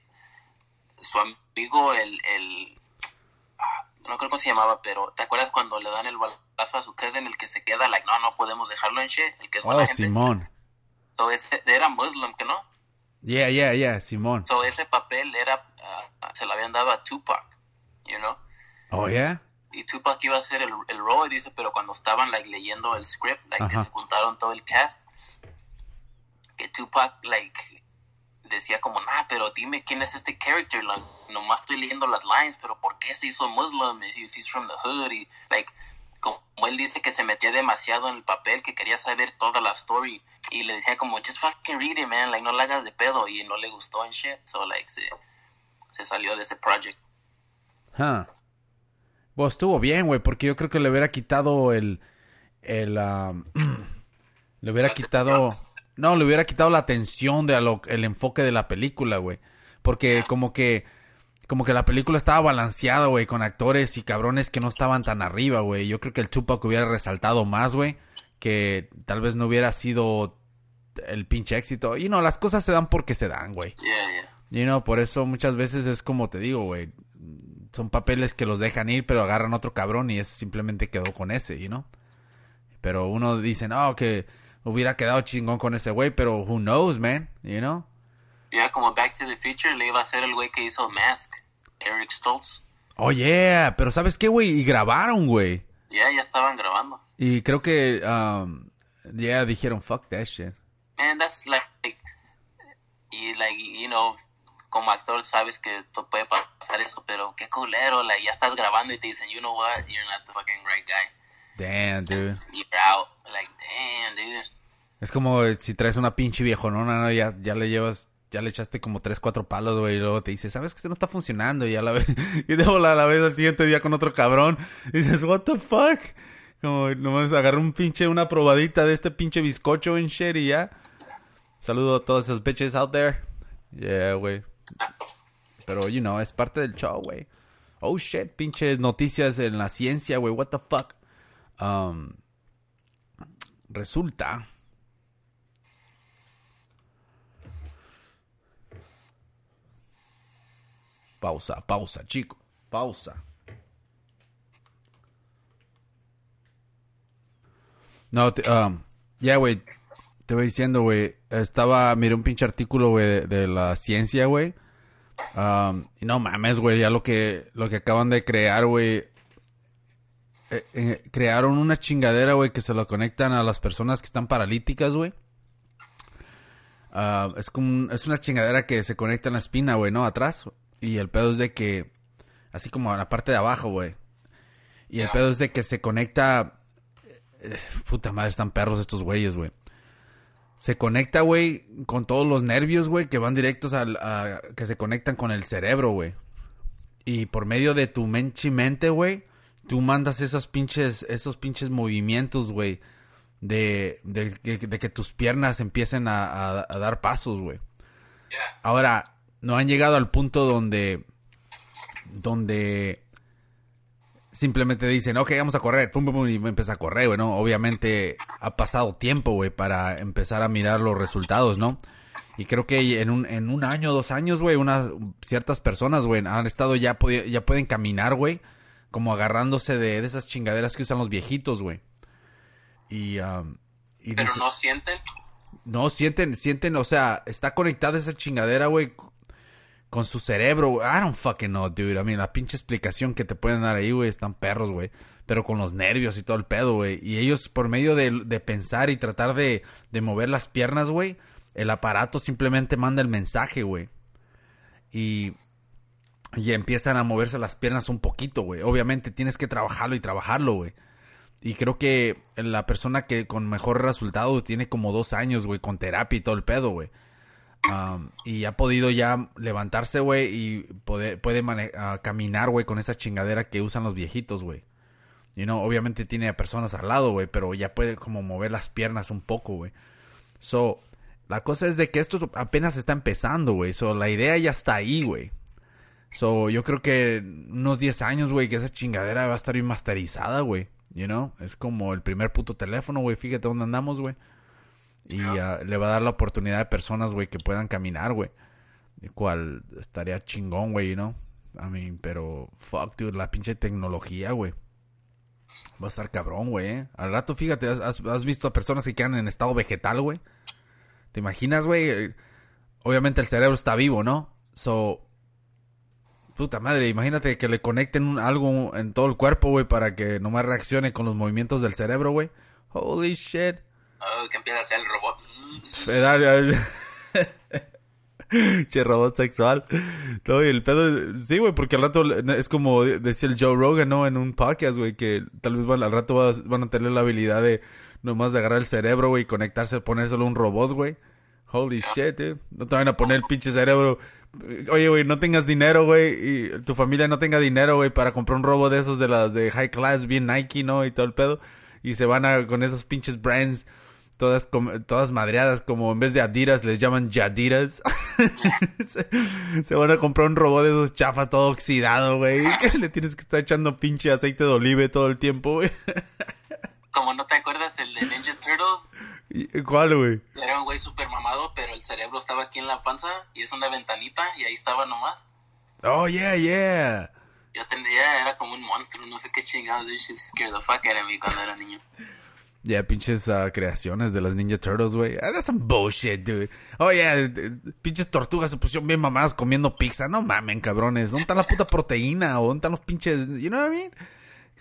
su amigo, el, el ah, no creo cómo se llamaba, pero ¿te acuerdas cuando le dan el balazo a su cousin, el que se queda, like, no, no podemos dejarlo en shit, el que es buena Oh, gente? Simón. Ese, era muslim, ¿que no? Yeah, yeah, yeah, Simón. So, ese papel era, ah, se lo habían dado a Tupac, you know? Oh, yeah. y Tupac iba a hacer el, el role, dice, pero cuando estaban like leyendo el script, like que se juntaron todo el cast, que Tupac like decía como, nah, pero dime quién es este character, like, nomás estoy leyendo las lines, pero ¿por qué se hizo Muslim if he's from the hood? Y like, como él dice que se metía demasiado en el papel, que quería saber toda la story, y le decía como, just fucking read it, man, like, no la hagas de pedo, y no le gustó en shit, so like, se, se salió de ese project. Huh. Pues estuvo bien, güey, porque yo creo que le hubiera quitado el. el um, le hubiera quitado. No, le hubiera quitado la atención de a lo- el enfoque de la película, güey. Porque como que. Como que la película estaba balanceada, güey, con actores y cabrones que no estaban tan arriba, güey. Yo creo que el Tupac hubiera resaltado más, güey. Que tal vez no hubiera sido el pinche éxito. Y no, las cosas se dan porque se dan, güey. Yeah, yeah. Y no, por eso muchas veces es como te digo, güey. Son papeles que los dejan ir, pero agarran otro cabrón y ese simplemente quedó con ese, you know. Pero uno dice, no, que hubiera quedado chingón con ese güey, pero who knows, man, you know. Ya como Back to the Future le iba a ser el güey que hizo Mask, Eric Stoltz. Oh, yeah, pero ¿sabes qué, güey? Y grabaron, güey. Ya, ya estaban grabando. Y creo que, um, ya dijeron, fuck that shit. Man, that's like, y like, you know, como actor sabes que puede pasar eso, pero qué culero, like, ya estás grabando y te dicen, you know what, you're not the fucking right guy. Damn, dude. You're out. Like, damn, dude. Es como si traes una pinche viejonona, ¿no? Ya, ya le llevas, ya le echaste como tres, cuatro palos, güey, y luego te dice, ¿sabes que esto no está funcionando? Y a la vez, y luego la, la vez al siguiente día con otro cabrón, y dices, what the fuck? Como nomás agarré un pinche, una probadita de este pinche bizcocho en shit y ya. Saludo a todas esas bitches out there. Yeah, güey. Pero, you know, es parte del show, güey. Oh shit, pinches noticias en la ciencia, güey, what the fuck. Um, resulta Pausa, pausa, chico. Pausa. No, te- um, ya, güey. Te voy diciendo, güey. Estaba, miré un pinche artículo, güey, de, la ciencia, güey. Um, y no mames, güey. Ya lo que, lo que acaban de crear, güey. eh, eh, crearon una chingadera, güey, que se lo conectan a las personas que están paralíticas, güey. Ah, es como es una chingadera que se conecta en la espina, güey, ¿no? Atrás. Y el pedo es de que, así como en la parte de abajo, güey. Y el pedo es de que se conecta... eh, puta madre, están perros estos güeyes, güey. Se conecta, güey, con todos los nervios, güey, que van directos al... a- que se conectan con el cerebro, güey. Y por medio de tu menchi mente, güey, tú mandas esos pinches, esos pinches movimientos, güey. De, de, de- de que tus piernas empiecen a, a- a dar pasos, güey. Yeah. Ahora, no han llegado al punto donde. Donde. Simplemente dicen, ok, vamos a correr, pum, pum, pum, y empieza a correr, güey, ¿no? Obviamente ha pasado tiempo, güey, para empezar a mirar los resultados, ¿no? Y creo que en un, en un año, dos años, güey, unas ciertas personas, güey, han estado ya, ya pueden caminar, güey, como agarrándose de, de esas chingaderas que usan los viejitos, güey. Y, um, y Pero dice- no sienten. no, sienten, sienten, o sea, está conectada esa chingadera, güey, con su cerebro, güey. I don't fucking know, dude. I mean, la pinche explicación que te pueden dar ahí, güey, están perros, güey. Pero con los nervios y todo el pedo, güey. Y ellos, por medio de, de pensar y tratar de, de mover las piernas, güey, el aparato simplemente manda el mensaje, güey. Y, y empiezan a moverse las piernas un poquito, güey. Obviamente tienes que trabajarlo y trabajarlo, güey. Y creo que la persona que con mejor resultado tiene como dos años, güey, con terapia y todo el pedo, güey. Y ha podido ya levantarse, güey, y poder, puede ah, caminar, güey, con esa chingadera que usan los viejitos, güey. Y no, obviamente tiene a personas al lado, güey, pero ya puede como mover las piernas un poco, güey. So, la cosa es de que esto apenas está empezando, güey. So, la idea ya está ahí, güey. So, yo creo que unos 10 años, güey, que esa chingadera va a estar bien masterizada, güey. You know? Es como el primer puto teléfono, güey. Fíjate dónde andamos, güey. Y ah, le va a dar la oportunidad a personas, güey, que puedan caminar, güey. Cual estaría chingón, güey, you know? I mean, pero fuck, dude, la pinche tecnología, güey. Va a estar cabrón, güey. ¿eh? Al rato, fíjate, has, visto a personas que quedan en estado vegetal, güey. ¿Te imaginas, güey? Obviamente el cerebro está vivo, ¿no? So, puta madre, imagínate que le conecten un- algo en todo el cuerpo, güey, para que nomás reaccione con los movimientos del cerebro, güey. Holy shit. Oh, que empieza a hacer el robot. Che, robot sexual. No, y el pedo, sí, güey, porque al rato es como decía el Joe Rogan, ¿no? En un podcast, güey, que tal vez van, al rato vas- van a tener la habilidad de nomás de agarrar el cerebro, güey, y conectarse, ponérselo a un robot, güey. Holy shit, dude. No te van a poner el pinche cerebro. Oye, güey, no tengas dinero, güey, y tu familia no tenga dinero, güey, para comprar un robot de esos de las de high class, bien Nike, ¿no? Y todo el pedo. Y se van a, con esos pinches brands todas todas madreadas como en vez de Adidas les llaman Yadiras se, se van a comprar un robot de esos chafas todo oxidado güey que le tienes que estar echando pinche aceite de olive todo el tiempo güey Como no te acuerdas el de Ninja Turtles, ¿Y- ¿cuál güey? era un güey super mamado, pero el cerebro estaba aquí en la panza y es una ventanita y ahí estaba nomás. oh yeah yeah Yo tenía, era como un monstruo, no sé qué chingados. Shit scared the fuck out of me cuando era niño. Ya, pinches ah, creaciones de las Ninja Turtles, güey. Ah, that's some bullshit, dude. Oh, yeah, eh, pinches tortugas se pusieron bien mamadas comiendo pizza. No mamen, cabrones. ¿Dónde está la puta proteína? ¿O dónde están los pinches... You know what I mean?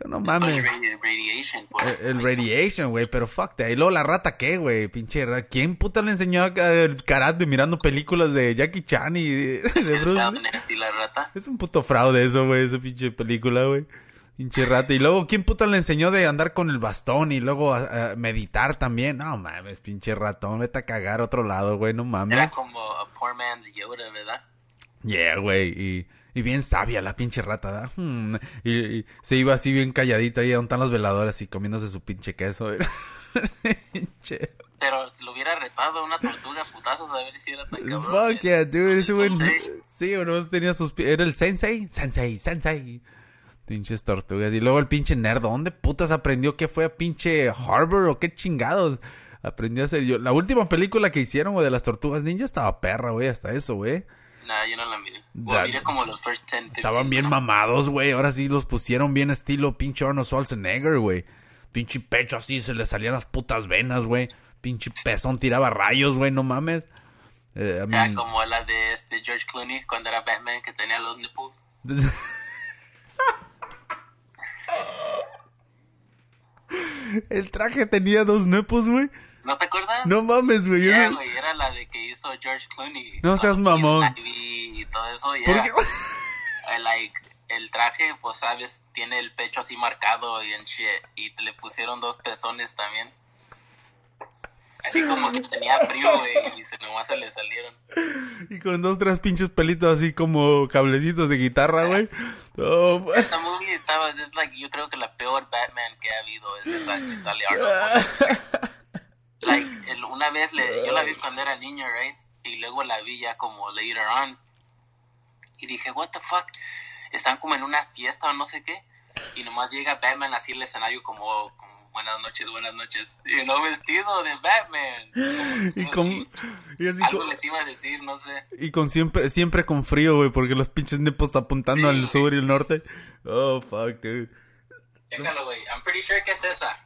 No mames. radi- radiation, pues. El, el radiation, güey, pero fuck that. Y luego la rata, ¿qué, güey? Pinche rata. ¿Quién puta le enseñó a- el karate mirando películas de Jackie Chan y de, de Bruce Estaba Lee? nasty la rata. Es un puto fraude eso, güey, esa pinche película, güey. Pinche rata. Y luego, ¿quién puta le enseñó de andar con el bastón y luego a, a meditar también? No mames, pinche ratón, vete a cagar a otro lado, güey, no Era mames. como a poor man's Yoda, ¿verdad? Yeah, güey, y, y bien sabia la pinche rata, ¿verdad? Hmm, Y, y se iba así bien calladita ahí donde están los veladores y comiéndose su pinche queso. Pinche- Pero si lo hubiera retado una tortuga putazos a ver si era tan cabrón. Fuck yeah, dude, ese güey. Sí, uno tenía sus. Era el sensei, sensei, sensei. Pinches tortugas. Y luego el pinche nerd, ¿dónde putas aprendió que fue a pinche Harvard o qué chingados? Aprendió a hacer yo. La última película que hicieron, güey, de las tortugas ninja estaba perra, güey, hasta eso, güey. Nah, yo no la miré. Miré como los first 10, 15. Estaban bien mamados, güey. Ahora sí los pusieron bien estilo pinche Arnold Schwarzenegger, güey. Pinche pecho así, se le salían las putas venas, güey. Pinche pezón tiraba rayos, güey, no mames. Eh, I como la de este George Clooney cuando era Batman que tenía los nipples. El traje tenía dos nepos, güey. ¿No te acuerdas? No mames, güey. Yeah, no- era la de que hizo George Clooney. No seas mamón. Y todo eso, ¿Por yeah. qué? Eh, like, el traje, pues sabes, tiene el pecho así marcado y en shit. Y le pusieron dos pezones también. Así como que tenía frío, güey, y se nomás se le salieron. Y con dos, tres pinches pelitos así como cablecitos de guitarra, güey. Oh. Esta movie estaba, es like, yo creo que la peor Batman que ha habido es esa que sale Arnold. Like, el- una vez, le, yo la vi cuando era niño, right? Y luego la vi ya como later on. Y dije, what the fuck? Están como en una fiesta o no sé qué. Y nomás llega Batman así al escenario como, como buenas noches, buenas noches. Y no vestido de Batman. Y con... Y así Algo con- les iba a decir, no sé. Y con siempre, siempre con frío, güey, porque los pinches nipples apuntando Sí, al sur y el norte. Oh, fuck, dude. Chécalo, güey. I'm pretty sure que es esa.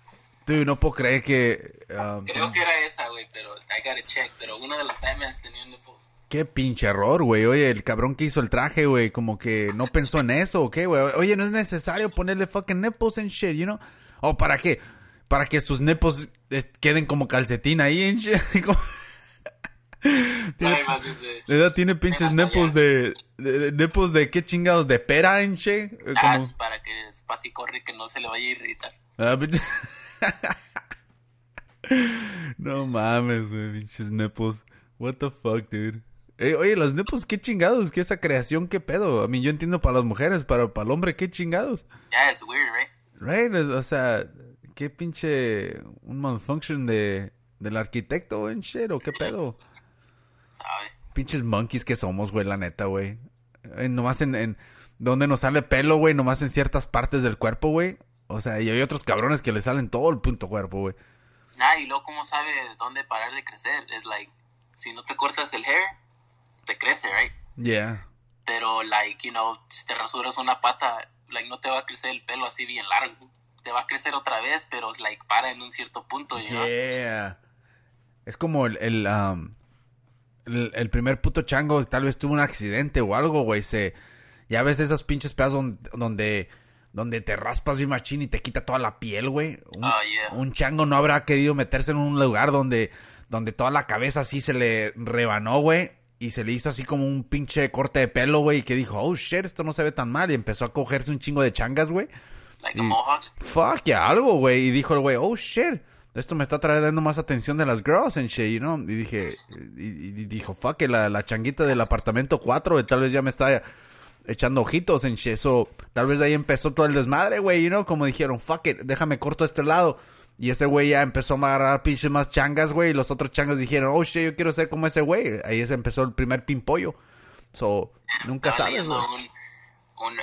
Dude, no puedo creer que... um, Creo que era esa, güey, pero I gotta check. Pero uno de los Batmans tenía un nipples. Qué pinche error, güey. Oye, el cabrón que hizo el traje, güey, como que no pensó en eso, ¿o qué, güey? Oye, no es necesario ponerle fucking nipples and shit, you know? ¿O para qué? Para que sus eh, queden como calcetín ahí sé. La edad tiene pinches nipples de, de, de- nipples de qué chingados, de pera en shit. Eh, Ah, Como... para que pase y corre que no se le vaya a irritar. Ah, no mames, güey, pinches nipples. What the fuck, dude. Eh, oye, las nipples, qué chingados, qué esa creación, qué pedo. A mí yo entiendo para las mujeres, pero para el hombre, qué chingados. Yeah, it's weird, right? Right, o sea, qué pinche un malfunction de del arquitecto en shit, o qué pedo. ¿Sabe? Pinches monkeys que somos, güey, la neta, güey. Eh, nomás en, en donde nos sale pelo, güey, nomás en ciertas partes del cuerpo, güey. O sea, y hay otros cabrones que le salen todo el punto cuerpo, güey. Nah, y luego, ¿cómo sabe dónde parar de crecer? Es like, si no te cortas el hair, te crece, right? Yeah. Pero, like, you know, si te rasuras una pata, like, no te va a crecer el pelo así bien largo. Te va a crecer otra vez, pero, like, para en un cierto punto, know? Yeah. Es como el, el, um, el, el primer puto chango tal vez tuvo un accidente o algo, güey. Se, ya ves esos pinches pedazos donde, donde, te raspas y machín y te quita toda la piel, güey. Un, Ah, yeah. un chango no habrá querido meterse en un lugar donde, donde toda la cabeza así se le rebanó, güey. Y se le hizo así como un pinche corte de pelo, güey. Y que dijo, oh shit, esto no se ve tan mal. Y empezó a cogerse un chingo de changas, güey. Like y- fuck, ya algo, güey. Y dijo el güey, oh shit, esto me está trayendo más atención de las girls and shit, you know. Y dije, y, y dijo, fuck, que la, la changuita del apartamento 4, güey, tal vez ya me está echando ojitos en shit. So, tal vez de ahí empezó todo el desmadre, güey, you know. Como dijeron, fuck it, déjame corto este lado. Y ese güey ya empezó a agarrar pinches más changas, güey. Y los otros changas dijeron, oh shit, yo quiero ser como ese güey. Ahí se empezó el primer pimpollo. So, nunca sabes, güey. un,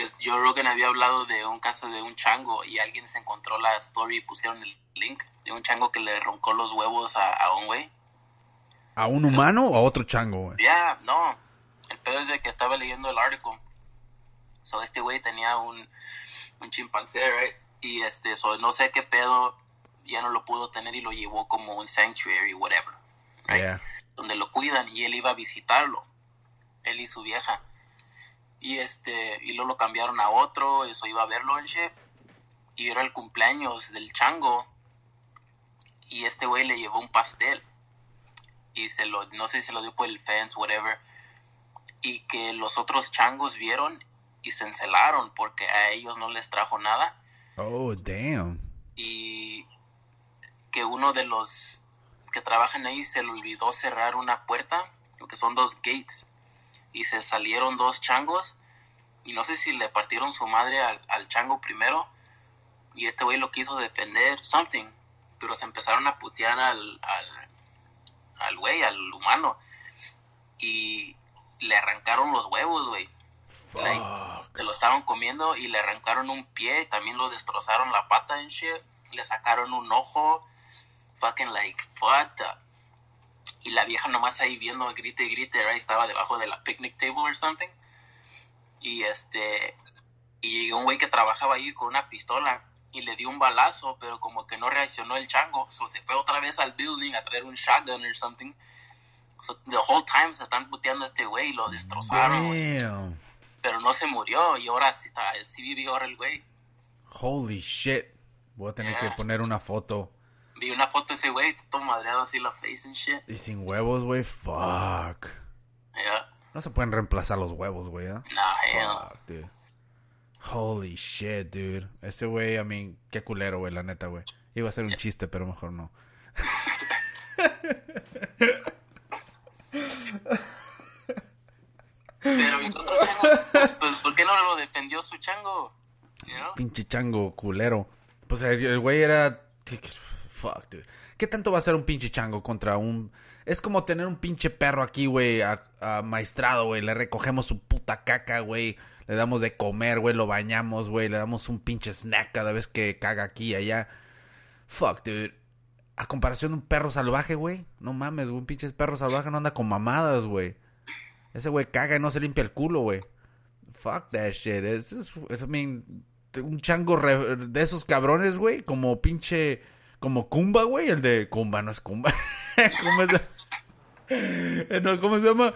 que Joe Rogan había hablado de un caso de un chango y alguien se encontró la story y pusieron el link de un chango que le roncó los huevos a, a un güey. ¿A un humano o a otro chango, güey? Ya, no. El pedo es de que estaba leyendo el artículo. So, este güey tenía un, un chimpancé, right? Y este, so, no sé qué pedo, ya no lo pudo tener y lo llevó como un sanctuary, whatever. Right? Yeah. Donde lo cuidan y él iba a visitarlo. Él y su vieja. Y este, y luego lo cambiaron a otro, eso iba a verlo en shit. Y era el cumpleaños del chango. Y este güey le llevó un pastel y se lo, no sé si se lo dio por el fence, whatever, y que los otros changos vieron y se encelaron porque a ellos no les trajo nada Oh, damn. y que uno de los que trabajan ahí se le olvidó cerrar una puerta, lo que son dos gates, y se salieron dos changos y no sé si le partieron su madre al, al chango primero y este güey lo quiso defender, something, pero se empezaron a putear al, al, al güey, al humano, y le arrancaron los huevos, güey. Like, se lo estaban comiendo y le arrancaron un pie, también lo destrozaron la pata en shit, le sacaron un ojo, fucking like fucked up. Y la vieja nomás ahí viendo, grite y grite, right? estaba debajo de la picnic table or something. Y este, y un güey que trabajaba ahí con una pistola y le dio un balazo, pero como que no reaccionó el chango, so se fue otra vez al building a traer un shotgun or something. So the whole time se están puteando a este güey y lo destrozaron. Damn. Pero no se murió y ahora sí, está, sí vivió ahora el güey. Holy shit. Voy a tener que Yeah. poner una foto. Vi una foto de ese güey, todo madreado así la face and shit. Y sin huevos, güey. Fuck. Yeah. No se pueden reemplazar los huevos, güey, ¿eh? Nah, hell. Fuck, dude. Holy shit, dude. Ese güey, a mí, qué culero, güey, la neta, güey. Iba a ser un chiste, pero mejor no. Pero el otro chango, pues, ¿por qué no lo defendió su chango? You know? Pinche chango culero. Pues el, el güey era. ¿Qué- qué- Fuck, dude. ¿Qué tanto va a ser un pinche chango contra un. Es como tener un pinche perro aquí, güey, amaestrado, güey. Le recogemos su puta caca, güey. Le damos de comer, güey. Lo bañamos, güey. Le damos un pinche snack cada vez que caga aquí y allá. Fuck, dude. A comparación de un perro salvaje, güey. No mames, güey. Un pinche perro salvaje no anda con mamadas, güey. Ese güey caga y no se limpia el culo, güey. Fuck that shit. Es, un chango re- de esos cabrones, güey. Como pinche. Como Kumba, güey. El de. Kumba, no es Kumba. ¿Cómo se, Eh, no, ¿cómo se llama?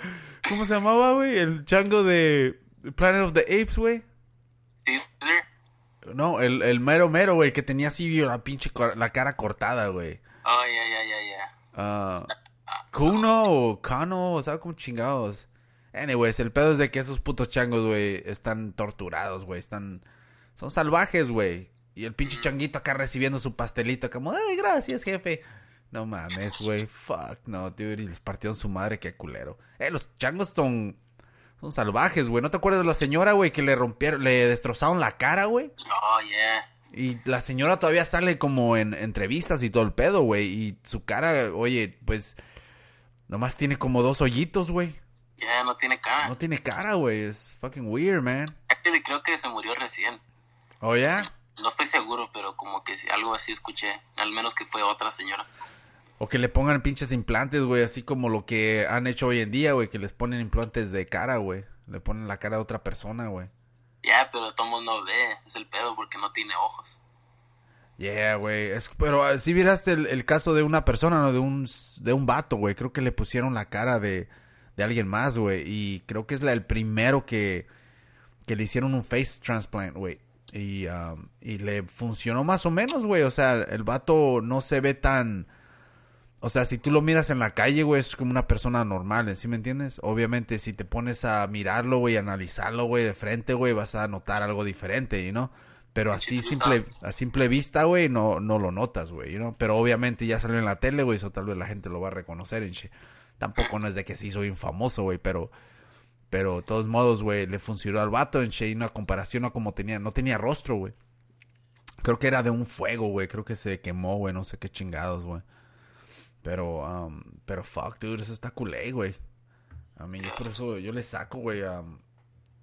¿Cómo se llamaba, güey? El chango de Planet of the Apes, güey. No, el, el mero mero, güey, que tenía así la pinche la cara cortada, güey. Oh, yeah, yeah, yeah, yeah. Ah, Kuno o Kano, o sea, como chingados. Anyways, el pedo es de que esos putos changos, güey, están torturados, güey. Están. Son salvajes, güey. Y el pinche changuito acá recibiendo su pastelito, como, ay, gracias, jefe. No mames, güey. Fuck, no, dude. Y les partieron su madre, qué culero. Eh, los changos son. Son salvajes, güey. ¿No te acuerdas de la señora, güey, que le rompieron, le destrozaron la cara, güey? Oh, yeah. Y la señora todavía sale como en entrevistas y todo el pedo, güey. Y su cara, oye, pues. Nomás tiene como dos hoyitos, güey. Yeah, no tiene cara. No tiene cara, güey. Es fucking weird, man. Creo que se murió recién. ¿Oh, ya? No estoy seguro, pero como que algo así escuché. Al menos que fue otra señora. O que le pongan pinches implantes, güey. Así como lo que han hecho hoy en día, güey. Que les ponen implantes de cara, güey. Le ponen la cara de otra persona, güey. Ya, pero Tomo no ve. Es el pedo porque no tiene ojos. Yeah, güey. Pero si vieras el, el caso de una persona, ¿no? De un, de un vato, güey. Creo que le pusieron la cara de, de alguien más, güey. Y creo que es la, el primero que, que le hicieron un face transplant, güey. Y, um, y le funcionó más o menos, güey. O sea, el vato no se ve tan... O sea, si tú lo miras en la calle, güey, es como una persona normal, ¿sí me entiendes? Obviamente, si te pones a mirarlo, güey, analizarlo, güey, de frente, güey, vas a notar algo diferente, ¿no? Pero así sí, simple, a simple vista, güey, no, no lo notas, güey, ¿no? Pero obviamente ya salió en la tele, güey, eso tal vez la gente lo va a reconocer, en. Tampoco no es de que sí soy infamoso, güey, pero... Pero de todos modos, güey, le funcionó al vato en y una comparación a como tenía, no tenía rostro, güey. Creo que era de un fuego, güey, creo que se quemó, güey, no sé qué chingados, güey. Pero, um, pero fuck, dude, eso está culé, güey. A mí, yo por eso, yo le saco, güey, a,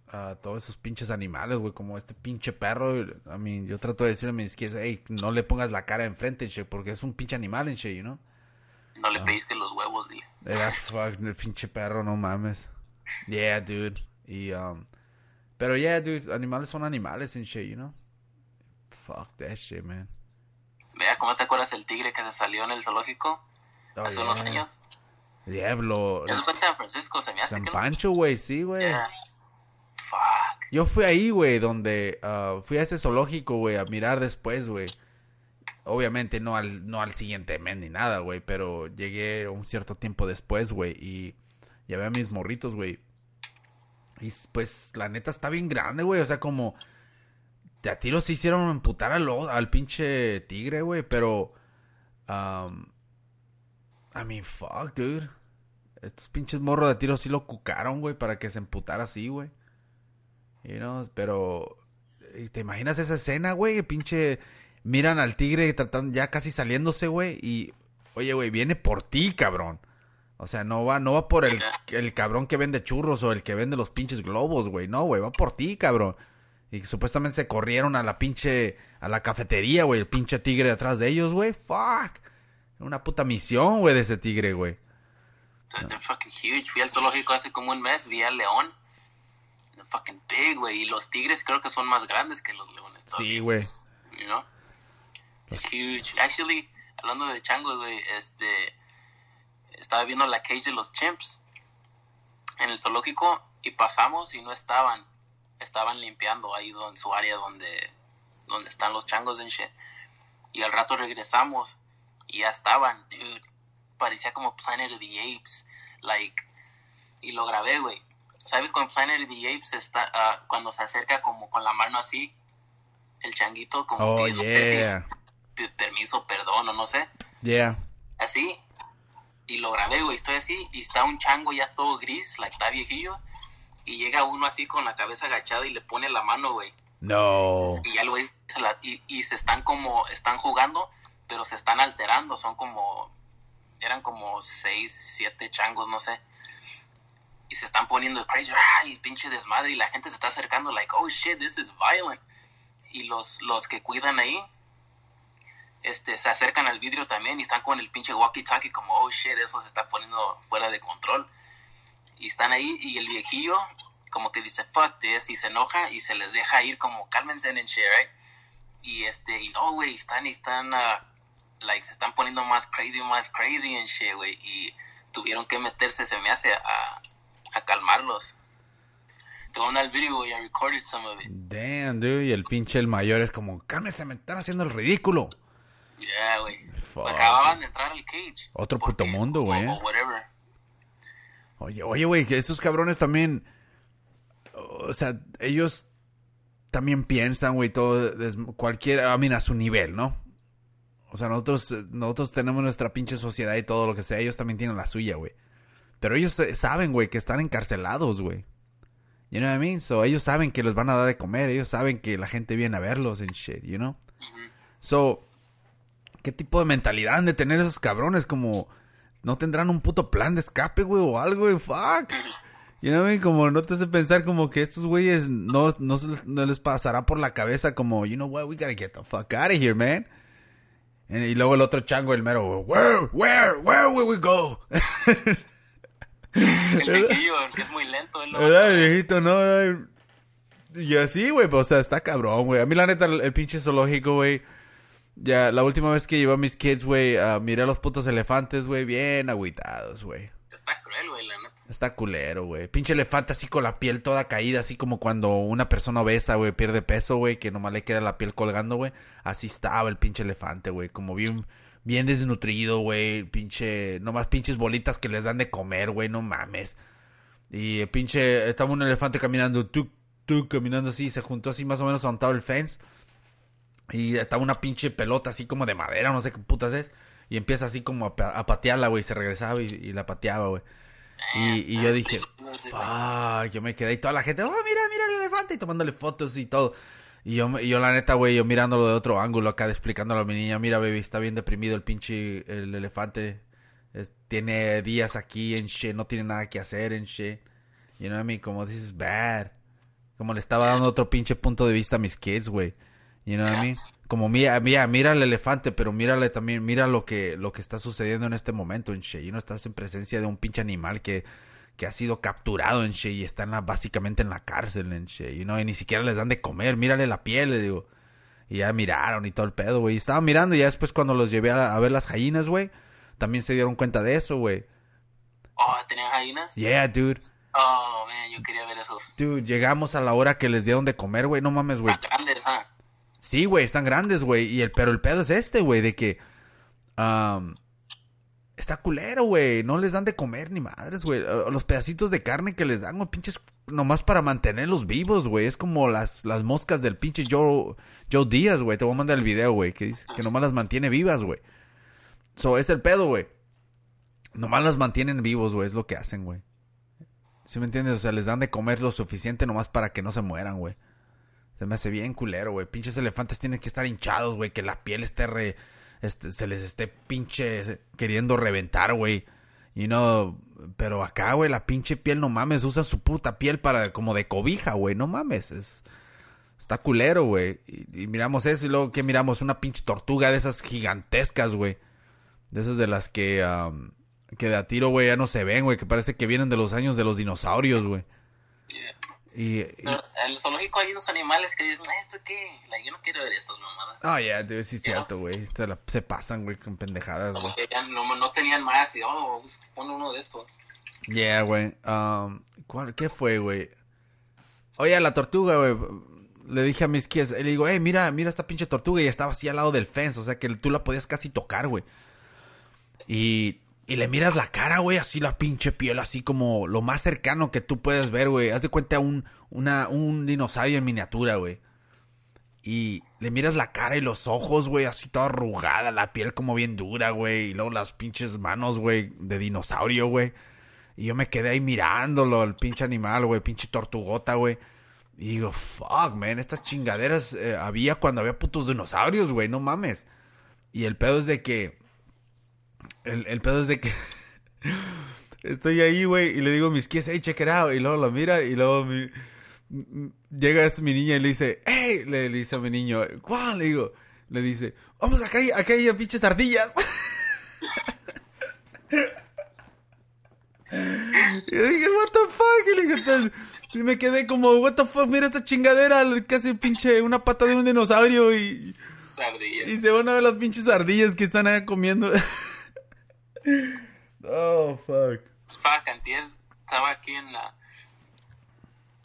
a todos esos pinches animales, güey, como este pinche perro. A mí, yo trato de decirle a mis kids, hey, no le pongas la cara enfrente, che, porque es un pinche animal, en che, ¿no? No le pediste los huevos, dile. Yeah, fuck, el pinche perro, no mames. Yeah, dude. Y, um, pero yeah, dude, animales son animales en shit, you know? Fuck that shit, man. Vea, ¿cómo te acuerdas el tigre que se salió en el zoológico Oh, hace unos años? Diablo. Eso fue en San Francisco, se me hace San que. Pancho, güey, sí, güey. Yeah. Fuck. Yo fui ahí, güey, donde ah, fui a ese zoológico, güey, a mirar después, güey. Obviamente no al, no al siguiente mes ni nada, güey, pero llegué un cierto tiempo después, güey, y llevé a mis morritos, güey. Y pues la neta está bien grande, güey, o sea, como de a tiros se hicieron emputar al, al pinche tigre, güey, pero... um, I mean, fuck, dude. Estos pinches morros de tiro sí lo cucaron, güey, para que se emputara así, güey. You know, pero... eh, ¿Te imaginas esa escena, güey? Pinche... Miran al tigre tratando, ya casi saliéndose, güey, y... Oye, güey, viene por ti, cabrón. O sea, no va, no va por el, el cabrón que vende churros o el que vende los pinches globos, güey. No, güey, va por ti, cabrón. Y supuestamente se corrieron a la pinche... A la cafetería, güey. El pinche tigre atrás de ellos, güey. Fuck. Una puta misión, güey, de ese tigre, güey. They're, fucking huge. Fui al zoológico hace como un mes, vi al león. They're fucking big, güey. Y los tigres creo que son más grandes que los leones. Sí, güey. You know? They're huge. Actually, hablando de changos, güey, este... Estaba viendo la cage de los chimps en el zoológico y pasamos y no estaban. Estaban limpiando ahí en su área donde, donde están los changos en shit. Y al rato regresamos y ya estaban, dude. Parecía como Planet of the Apes. Like, y lo grabé, güey. ¿Sabes con Planet of the Apes está, ah, cuando se acerca como con la mano así? El changuito como Oh, pidiendo yeah. permiso, permiso, perdón o no sé. Yeah. Así. Y lo grabé, güey. Estoy así y está un chango ya todo gris, like, está viejillo. Y llega uno así con la cabeza agachada y le pone la mano, güey. No. Y ya el güey se la- y, y se están como, están jugando, pero se están alterando. Son como, eran como seis, siete changos, no sé. Y se están poniendo crazy, ay, pinche desmadre. Y la gente se está acercando, like, oh shit, this is violent. Y los, los que cuidan ahí, este, se acercan al vidrio también y están con el pinche walkie-talkie como, oh shit, eso se está poniendo fuera de control. Y están ahí y el viejillo como que dice, fuck this, y se enoja y se les deja ir como, cálmense en shit, right? Y este, y no, güey, están, y están, uh, like, se están poniendo más crazy, más crazy en shit, güey. Y tuvieron que meterse, se me hace, a, a calmarlos. Tengo un video, y I recorded some of it. Damn, dude. Y el pinche el mayor es como, cálmese, me están haciendo el ridículo. Yeah, güey. Acababan de entrar al cage. Otro puto mundo, güey. O, whatever. Oye, oye, güey, que esos cabrones también. O sea, ellos también piensan, güey, todo. Cualquier. I mean, a su nivel, ¿no? O sea, nosotros, nosotros tenemos nuestra pinche sociedad y todo lo que sea. Ellos también tienen la suya, güey. Pero ellos saben, güey, que están encarcelados, güey. You know what I mean? So, ellos saben que les van a dar de comer. Ellos saben que la gente viene a verlos en shit, you know? So, ¿qué tipo de mentalidad han de tener esos cabrones? Como, ¿no tendrán un puto plan de escape, güey? O algo, güey. Fuck. You know? Como no te hace pensar como que estos güeyes no, no, no les pasará por la cabeza como, you know what, we gotta get the fuck out of here, man. Y luego el otro chango, el mero, where, where, where will we go? El viejillo, que es muy lento. El ¿Verdad, el viejito, no? Y así, güey, pues, o sea, está cabrón, güey. A mí, la neta, el, pinche zoológico, güey. Ya, la última vez que llevé a mis kids, güey, uh, miré a los putos elefantes, güey, bien agüitados, güey. Está cruel, güey, la neta. Está culero, güey. Pinche elefante así con la piel toda caída, así como cuando una persona obesa, güey, pierde peso, güey, que nomás le queda la piel colgando, güey. Así estaba el pinche elefante, güey, como bien bien desnutrido, güey, pinche, nomás pinches bolitas que les dan de comer, güey, no mames. Y pinche, estaba un elefante caminando, tú, tú, caminando así, se juntó así más o menos montado el fence. Y estaba una pinche pelota así como de madera, no sé qué putas es. Y empieza así como a, patearla, güey, se regresaba y, la pateaba, güey. Y, y, yo dije, fuck, yo me quedé y toda la gente, oh, mira, mira el elefante y tomándole fotos y todo. Y yo, yo la neta, güey, yo mirándolo de otro ángulo acá, explicándolo a mi niña, mira, baby, está bien deprimido el pinche, el elefante. tiene días aquí en shit, no tiene nada que hacer en shit. You know what I? Como, this is bad. Como le estaba dando otro pinche punto de vista a mis kids, güey. You know what I mean? Como, mira, mira, mira el elefante, pero mírale también, mira lo que, lo que está sucediendo en este momento en shit. Y no estás en presencia de un pinche animal que que ha sido capturado en Shea y está básicamente en la cárcel en Shea, y ni siquiera les dan de comer, mírale la piel, le digo. Y ya miraron y todo el pedo, güey. Estaba mirando y ya después cuando los llevé a, ver las gallinas, güey, también se dieron cuenta de eso, güey. Oh, ¿tenían gallinas? Yeah, dude. Oh, man, yo quería ver esos. Dude, llegamos a la hora que les dieron de comer, güey, no mames, güey. Grandes, ¿ah? Sí, güey, están grandes, güey. Y el, pero el pedo es este, güey, de que... Está culero, güey. No les dan de comer ni madres, güey. Los pedacitos de carne que les dan, güey, pinches, nomás para mantenerlos vivos, güey. Es como las, las moscas del pinche Joe, Joe Díaz, güey. Te voy a mandar el video, güey, que dice que nomás las mantiene vivas, güey. So, es el pedo, güey. Nomás las mantienen vivos, güey. Es lo que hacen, güey. ¿Sí me entiendes? O sea, les dan de comer lo suficiente nomás para que no se mueran, güey. Se me hace bien culero, güey. Pinches elefantes tienen que estar hinchados, güey. Que la piel esté re este, se les esté pinche queriendo reventar, güey. Y no, pero acá, güey, la pinche piel, no mames, usa su puta piel para como de cobija, güey, no mames, es está culero, güey. Y, miramos eso y luego que miramos una pinche tortuga de esas gigantescas, güey. De esas de las que que de a tiro, güey, ya no se ven, güey, que parece que vienen de los años de los dinosaurios, güey. Y, en el zoológico hay unos animales que dicen, ¿esto qué? yo no quiero ver estas mamadas. Ah, ya, debe ser cierto, güey. Se, pasan, güey, con pendejadas. Como que ya no, tenían más y, oh, pues, pon uno de estos. Yeah, güey. Um, ¿Qué fue, güey? Oye, la tortuga, güey. Le dije a mis kids, le digo, hey, mira, mira esta pinche tortuga. Y estaba así al lado del fence, o sea que tú la podías casi tocar, güey. Y y le miras la cara, güey, así la pinche piel, así como lo más cercano que tú puedes ver, güey. Haz de cuenta un, un dinosaurio en miniatura, güey. Y le miras la cara y los ojos, güey, así toda arrugada, la piel como bien dura, güey. Y luego las pinches manos, güey, de dinosaurio, güey. Y yo me quedé ahí mirándolo, el pinche animal, güey, pinche tortugota, güey. Y digo, fuck, man, estas chingaderas eh, había cuando había putos dinosaurios, güey, no mames. Y el pedo es de que el, el pedo es de que estoy ahí, güey, y le digo mis kids, hey, check it out. Y luego lo mira y luego mi, llega mi niña y le dice, hey, le, dice a mi niño, ¿cuál? Le digo, le dice, vamos, acá hay, acá hay pinches ardillas. y yo dije, what the fuck, y le dije, "Entonces", y me quedé como, what the fuck, mira esta chingadera, casi pinche una pata de un dinosaurio y, Sardilla. y se van a ver las pinches ardillas que están ahí comiendo. oh, fuck. Fuck, antier estaba aquí en la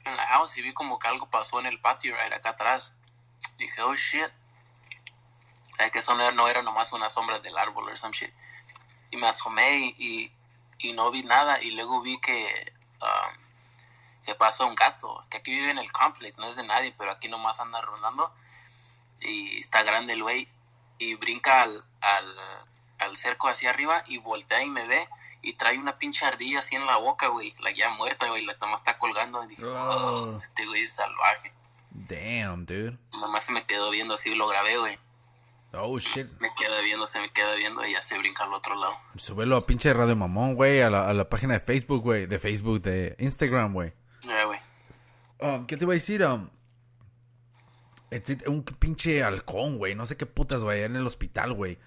en la house y vi como que algo pasó en el patio right acá atrás. Dije, oh shit. Like que eso no no era nomás una sombra del árbol o some shit. Y me asomé y, y, y no vi nada. Y luego vi que, um, que pasó un gato. Que aquí vive en el complex, no es de nadie, pero aquí nomás anda rondando. Y está grande el güey. Y brinca al, al, al cerco hacia arriba y voltea y me ve. Y trae una pinche ardilla así en la boca, güey. La ya muerta, güey. La nomás está colgando. Y dije, Oh. oh, este güey es salvaje. Damn, dude. Nomás se me quedó viendo así, lo grabé, güey. Oh, shit. Me queda viendo, se me queda viendo y ya se brinca al otro lado. Súbelo a pinche Radio Mamón, güey, a la, a la página de Facebook, güey. De Facebook, de Instagram, güey. Ya, güey. Um, ¿Qué te iba a decir? Um, un pinche halcón, güey. No sé qué putas, güey. En el hospital, güey.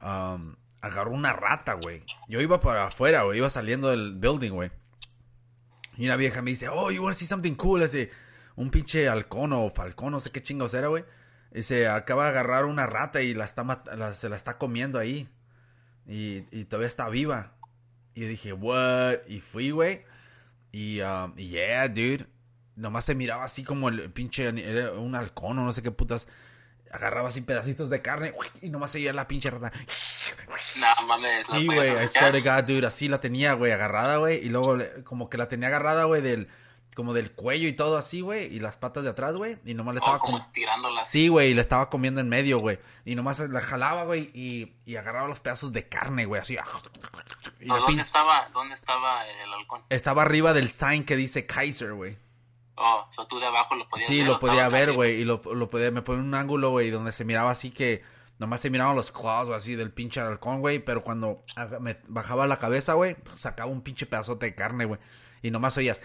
Um, agarró una rata, güey. Yo iba para afuera, güey. Iba saliendo del building, güey. Y una vieja me dice, oh, you wanna see something cool? Un pinche halcón o falcón, no sé qué chingos era, güey. Dice, acaba de agarrar una rata y la está se la está comiendo ahí. Y, y todavía está viva. Y dije, what? Y fui, güey. Y, um, y yeah, dude. Nomás se miraba así como el pinche, era un halcón o no sé qué putas. Agarraba así pedacitos de carne y nomás seguía la pinche rata. No mames. ¿la Sí, güey, I swear to God, dude, así la tenía, güey, agarrada, güey, y luego le- como que la tenía agarrada, güey, del, como del cuello y todo así, güey, y las patas de atrás, güey, y nomás le Oh, estaba como como... estirándola. Sí, güey, y la estaba comiendo en medio, güey, y nomás la jalaba, güey, y, y agarraba los pedazos de carne, güey, así. Y No, ¿Dónde estaba, ¿Dónde estaba el halcón? Estaba arriba del sign que dice Kaiser, güey. Oh, so tú de abajo lo podías Sí, ver. lo ¿o podía ver, güey, y lo, lo podía, me ponía un ángulo, güey, donde se miraba así que nomás se miraban los claws así del pinche halcón, güey, pero cuando me bajaba la cabeza, güey, sacaba un pinche pedazote de carne, güey, y nomás oías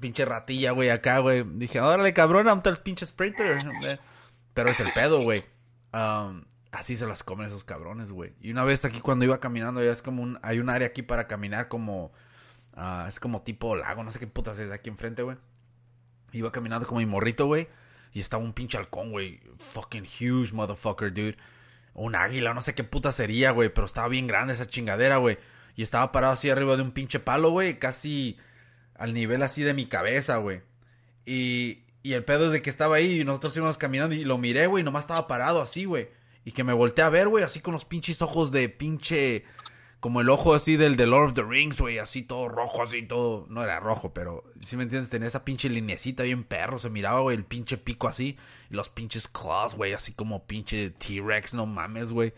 pinche ratilla, güey, acá, güey. Dije, órale, cabrón, ¿dónde está el pinche sprinter? Pero es el pedo, güey. Um, así se las comen esos cabrones, güey. Y una vez aquí cuando iba caminando, ya es como un, hay un área aquí para caminar como, ah, es como tipo lago, no sé qué putas es aquí enfrente, güey. Iba caminando como mi morrito, güey. Y estaba un pinche halcón, güey. Fucking huge motherfucker, dude. Un águila, no sé qué puta sería, güey. Pero estaba bien grande esa chingadera, güey. Y estaba parado así arriba de un pinche palo, güey. Casi al nivel así de mi cabeza, güey. Y, y el pedo es de que estaba ahí y nosotros íbamos caminando y lo miré, güey. Nomás estaba parado así, güey. Y que me volteé a ver, güey. Así con los pinches ojos de pinche... Como el ojo así del de Lord of the Rings, güey, así todo rojo, así todo. No era rojo, pero si me entiendes, tenía esa pinche linecita bien perro. Se miraba, güey, el pinche pico así. Y los pinches claws, güey, así como pinche T-Rex, no mames, güey.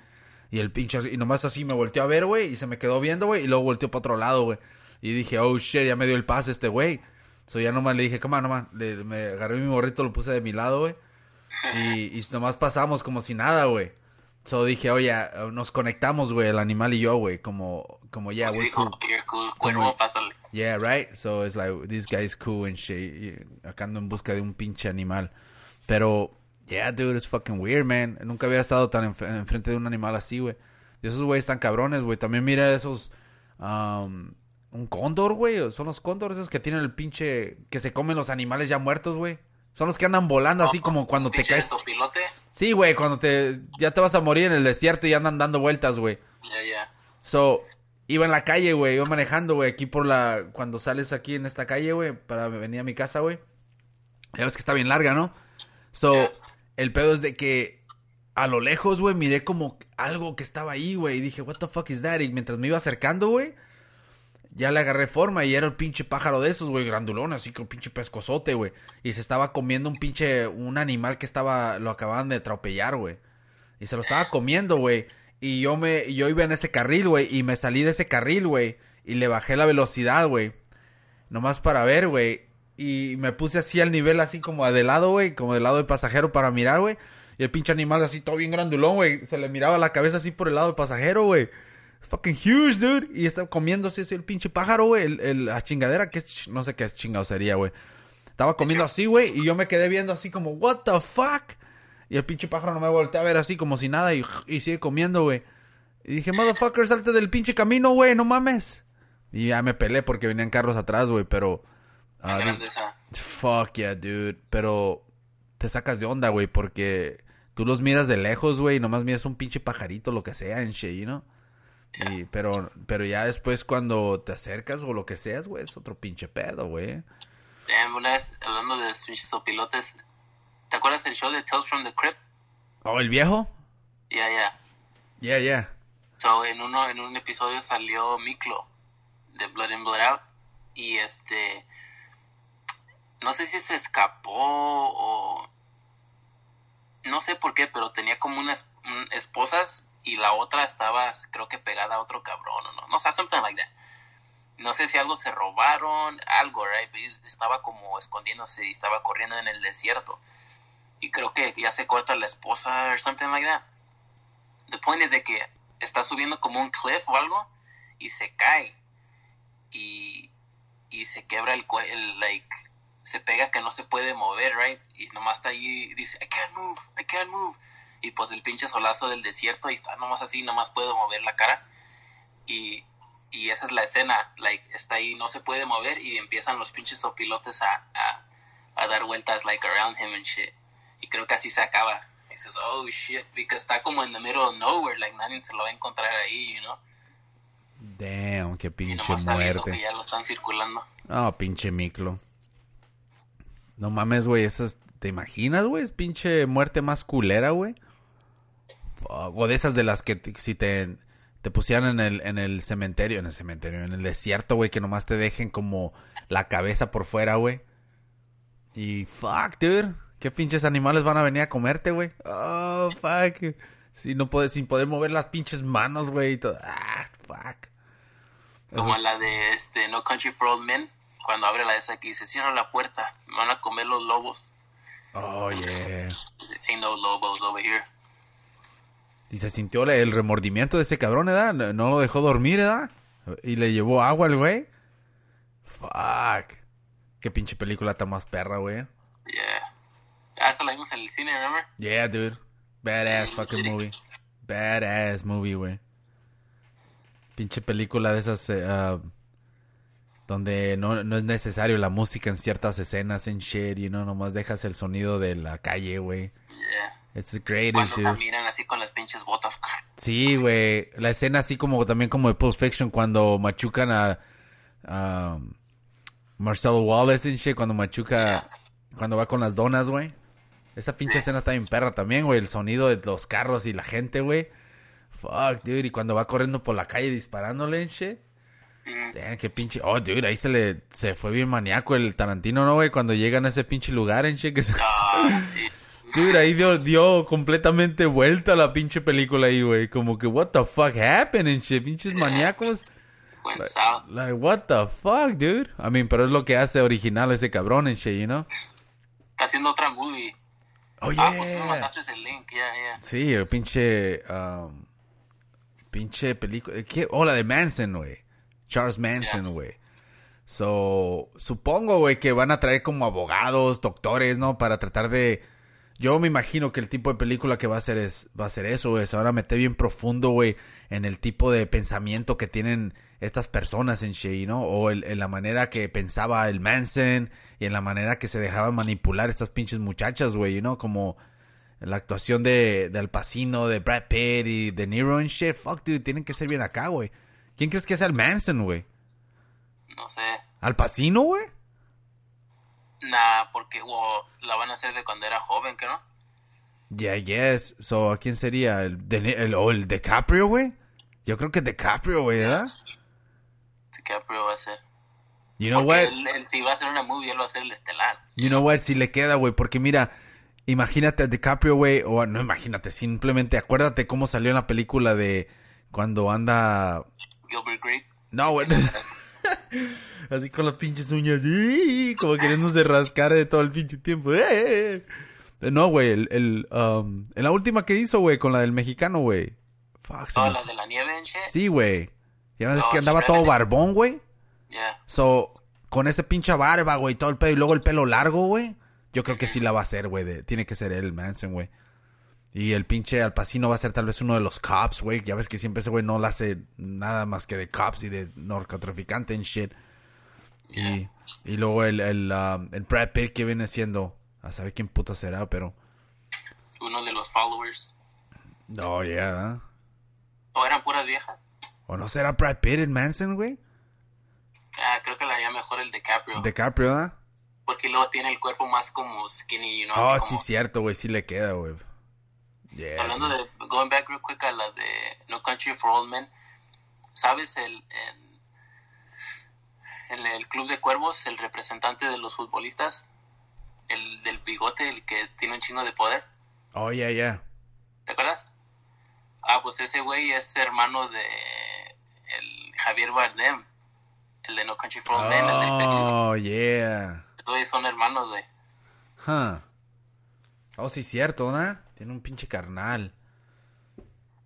Y el pinche, y nomás así me volteó a ver, güey, y se me quedó viendo, güey, y luego volteó para otro lado, güey. Y dije, oh shit, ya me dio el pase este güey. So ya nomás le dije, come on, nomás. Le, me agarré mi morrito, lo puse de mi lado, güey. Y, y nomás pasamos como si nada, güey. So dije, oye, nos conectamos, güey, el animal y yo, güey, como, como, yeah, we're cool. "You're cool, cuervo, pásale. Yeah, right? So it's like, this guy's cool and shit. Y acá ando en busca de un pinche animal. Pero, yeah, dude, it's fucking weird, man. Nunca había estado tan enf- enfrente de un animal así, güey. Y esos güeyes están cabrones, güey. También mira esos, um, un cóndor, güey. Son los cóndores esos que tienen el pinche, que se comen los animales ya muertos, güey. Son los que andan volando así como cuando te caes. sopilote. Sí, güey, cuando te, ya te vas a morir en el desierto y andan dando vueltas, güey. Ya, ya. So, iba en la calle, güey, iba manejando, güey, aquí por la... Cuando sales aquí en esta calle, güey, para venir a mi casa, güey. Ya ves que está bien larga, ¿no? So, Yeah. el pedo es de que a lo lejos, güey, miré como algo que estaba ahí, güey, y dije, what the fuck is that? Y mientras me iba acercando, güey, ya le agarré forma y era el pinche pájaro de esos, güey, grandulón, así que un pinche pescozote, güey. Y se estaba comiendo un pinche, un animal que estaba, lo acababan de atropellar, güey. Y se lo estaba comiendo, güey. Y yo me, yo iba en ese carril, güey, y me salí de ese carril, güey. Y le bajé la velocidad, güey. Nomás para ver, güey. Y me puse así al nivel, así como de lado, güey. Como del lado del pasajero para mirar, güey. Y el pinche animal así todo bien grandulón, güey. Se le miraba la cabeza así por el lado del pasajero, güey. Es fucking huge, dude. Y está comiéndose así el pinche pájaro, güey. El, el- la chingadera, que no sé qué chingado sería, güey. Estaba comiendo así, güey. Y yo me quedé viendo así como, what the fuck. Y el pinche pájaro no me voltea a ver así como si nada y, y sigue comiendo, güey. Y dije, motherfucker, salte del pinche camino, güey, no mames. Y ya me pelé porque venían carros atrás, güey, pero... Tan ah, esa. Fuck yeah, dude. Pero te sacas de onda, güey, porque tú los miras de lejos, güey, y nomás miras un pinche pajarito, lo que sea, en shit, know? Y, pero, pero ya después cuando te acercas o lo que seas, güey, es otro pinche pedo, güey. Damn, una vez, hablando de pinches sopilotes, ¿te acuerdas del show de Tales from the Crypt? ¿Oh, el viejo? Ya, ya. Yeah, yeah. So, en uno, en un episodio salió Miklo de Blood In, Blood Out. Y este. No sé si se escapó o. No sé por qué, pero tenía como unas un- esposas y la otra estaba, creo que pegada a otro cabrón o no. No sé, something like that. No sé si algo se robaron, algo, right? Pero ellos estaba como escondiéndose y estaba corriendo en el desierto. Y creo que ya se corta la esposa or something like that. The point is de que está subiendo como un cliff o algo y se cae y, y se quebra el cuello, like, se pega que no se puede mover, right? Y nomás está ahí y dice, I can't move, I can't move. Y pues el pinche solazo del desierto y está nomás así, nomás puedo mover la cara. Y, y esa es la escena, like, está ahí, no se puede mover y empiezan los pinches sopilotes a, a, a dar vueltas, like, around him and shit. Y creo que así se acaba. Y dices, oh shit, porque está como en the middle of nowhere, like, nadie se lo va a encontrar ahí, you know? Damn, qué Y pinche está viendo que muerte. ya lo están circulando. No, pinche miclo. No mames, güey, esas... ¿Te imaginas, güey? Es pinche muerte más culera, güey. O de esas de las que si te, te pusieran en el, en el cementerio, en el cementerio, en el desierto, güey, que nomás te dejen como la cabeza por fuera, güey. Y fuck, dude. ¿Qué pinches animales van a venir a comerte, güey? Oh, fuck. Si no puedes, sin poder mover las pinches manos, güey. y todo. Ah, fuck. Como la de este No Country for Old Men, cuando abre la esa que dice, cierra la puerta, me van a comer los lobos. Oh, yeah. Ain't no lobos over here. Y se sintió el remordimiento de ese cabrón, ¿verdad? No, no lo dejó dormir, ¿verdad? Y le llevó agua al güey. Fuck. Qué pinche película tan más perra, güey. Yeah. Ah, esa la vimos en el cine, remember? Yeah, dude. Badass fucking movie. Badass movie, güey. Pinche película de esas ah, donde no, no es necesario la música en ciertas escenas en shit, you know, nomás dejas el sonido de la calle, güey. Yeah. It's the greatest, Cuando dude. caminan así con las pinches botas. Sí, güey. La escena así como también como de Pulp Fiction cuando machucan a, a Marcelo Wallace y shit, cuando machuca, cuando va con las donas, güey. Esa pinche escena está bien perra también, güey. El sonido de los carros y la gente, güey. Fuck, dude. Y cuando va corriendo por la calle disparándole en shit. Mm. Damn, qué pinche. Oh, dude, ahí se le se fue bien maníaco el Tarantino, ¿no, güey? Cuando llegan a ese pinche lugar en shit. Que se... Ah, sí. Dude, ahí dio, dio completamente vuelta la pinche película ahí, güey. Como que, what the fuck happened and shit. Pinches maníacos. Like, what the fuck, dude? I mean, pero es lo que hace original ese cabrón and shit, you know? Está haciendo otra movie. Oh, Ah, pues tú me yeah. mandaste el link, ya, ya. Sí, el pinche, um, pinche película. ¿Qué? Oh, la de Manson, güey. Charles Manson, Yeah. güey. So, supongo, güey, que van a traer como abogados, doctores, ¿no? Para tratar de... Yo me imagino que el tipo de película que va a hacer es, va a ser eso, güey. Se van a meter bien profundo, güey, en el tipo de pensamiento que tienen estas personas en Shea, ¿no? O el- en la manera que pensaba el Manson y en la manera que se dejaban manipular estas pinches muchachas, güey, ¿no? Como la actuación de, de Al Pacino, de Brad Pitt y de Nero and shit. Fuck, dude, tienen que ser bien acá, güey. ¿Quién crees que es el Manson, güey? No sé. ¿Al Pacino, güey? Nah, porque well, la van a hacer de cuando era joven, ¿que no? Yeah, yes. So, ¿a quién sería? ¿El, de, el, o el DiCaprio, güey? Yo creo que DiCaprio, güey, ¿verdad? DiCaprio va a ser. You know Porque what? él, él, si va a hacer una movie, él va a ser el estelar. You know what? Si le queda, güey. Porque mira, imagínate a DiCaprio, güey. O no imagínate, simplemente acuérdate cómo salió en la película de cuando anda... Gilbert Grape. No, güey. Así con las pinches uñas. ¡ih! Como queriéndose rascar de todo el pinche tiempo. ¡eh! No, güey. El, el, um, en la última que hizo, güey, con la del mexicano, güey. Fuck, me- la de la nieve en shit. Sí, güey. Ya ves No, que andaba todo barbón, güey. Yeah. So, con ese pinche barba, güey, todo el pelo y luego el pelo largo, güey. Yo creo que sí la va a hacer, güey. Tiene que ser él, Manson, güey. Y el pinche Al Pacino va a ser tal vez uno de los cops, güey. Ya ves que siempre ese güey no le hace nada más que de cops y de narcotraficante en shit. Y, y luego el, el, um, el Brad Pitt que viene siendo, a saber quién puta será, pero... Uno de los followers. Oh, yeah. ¿O eran puras viejas? ¿O no será Brad Pitt en Manson, güey? Ah, creo que la haría mejor el DiCaprio. DiCaprio, ¿ah? Porque luego tiene el cuerpo más como skinny, ¿no? Oh, Así sí, como- cierto, güey. Sí le queda, güey. Yeah. Hablando de, going back real quick a la de No Country for Old Men, ¿sabes el, en, en el Club de Cuervos, el representante de los futbolistas? El del bigote, el que tiene un chingo de poder, Oh, yeah, yeah. ¿te acuerdas? Ah, pues ese güey es hermano de el Javier Bardem, el de No Country for Old Men, el Oh, yeah. Todos son hermanos, güey. Huh. Oh, sí, cierto, ¿no? Tiene un pinche carnal.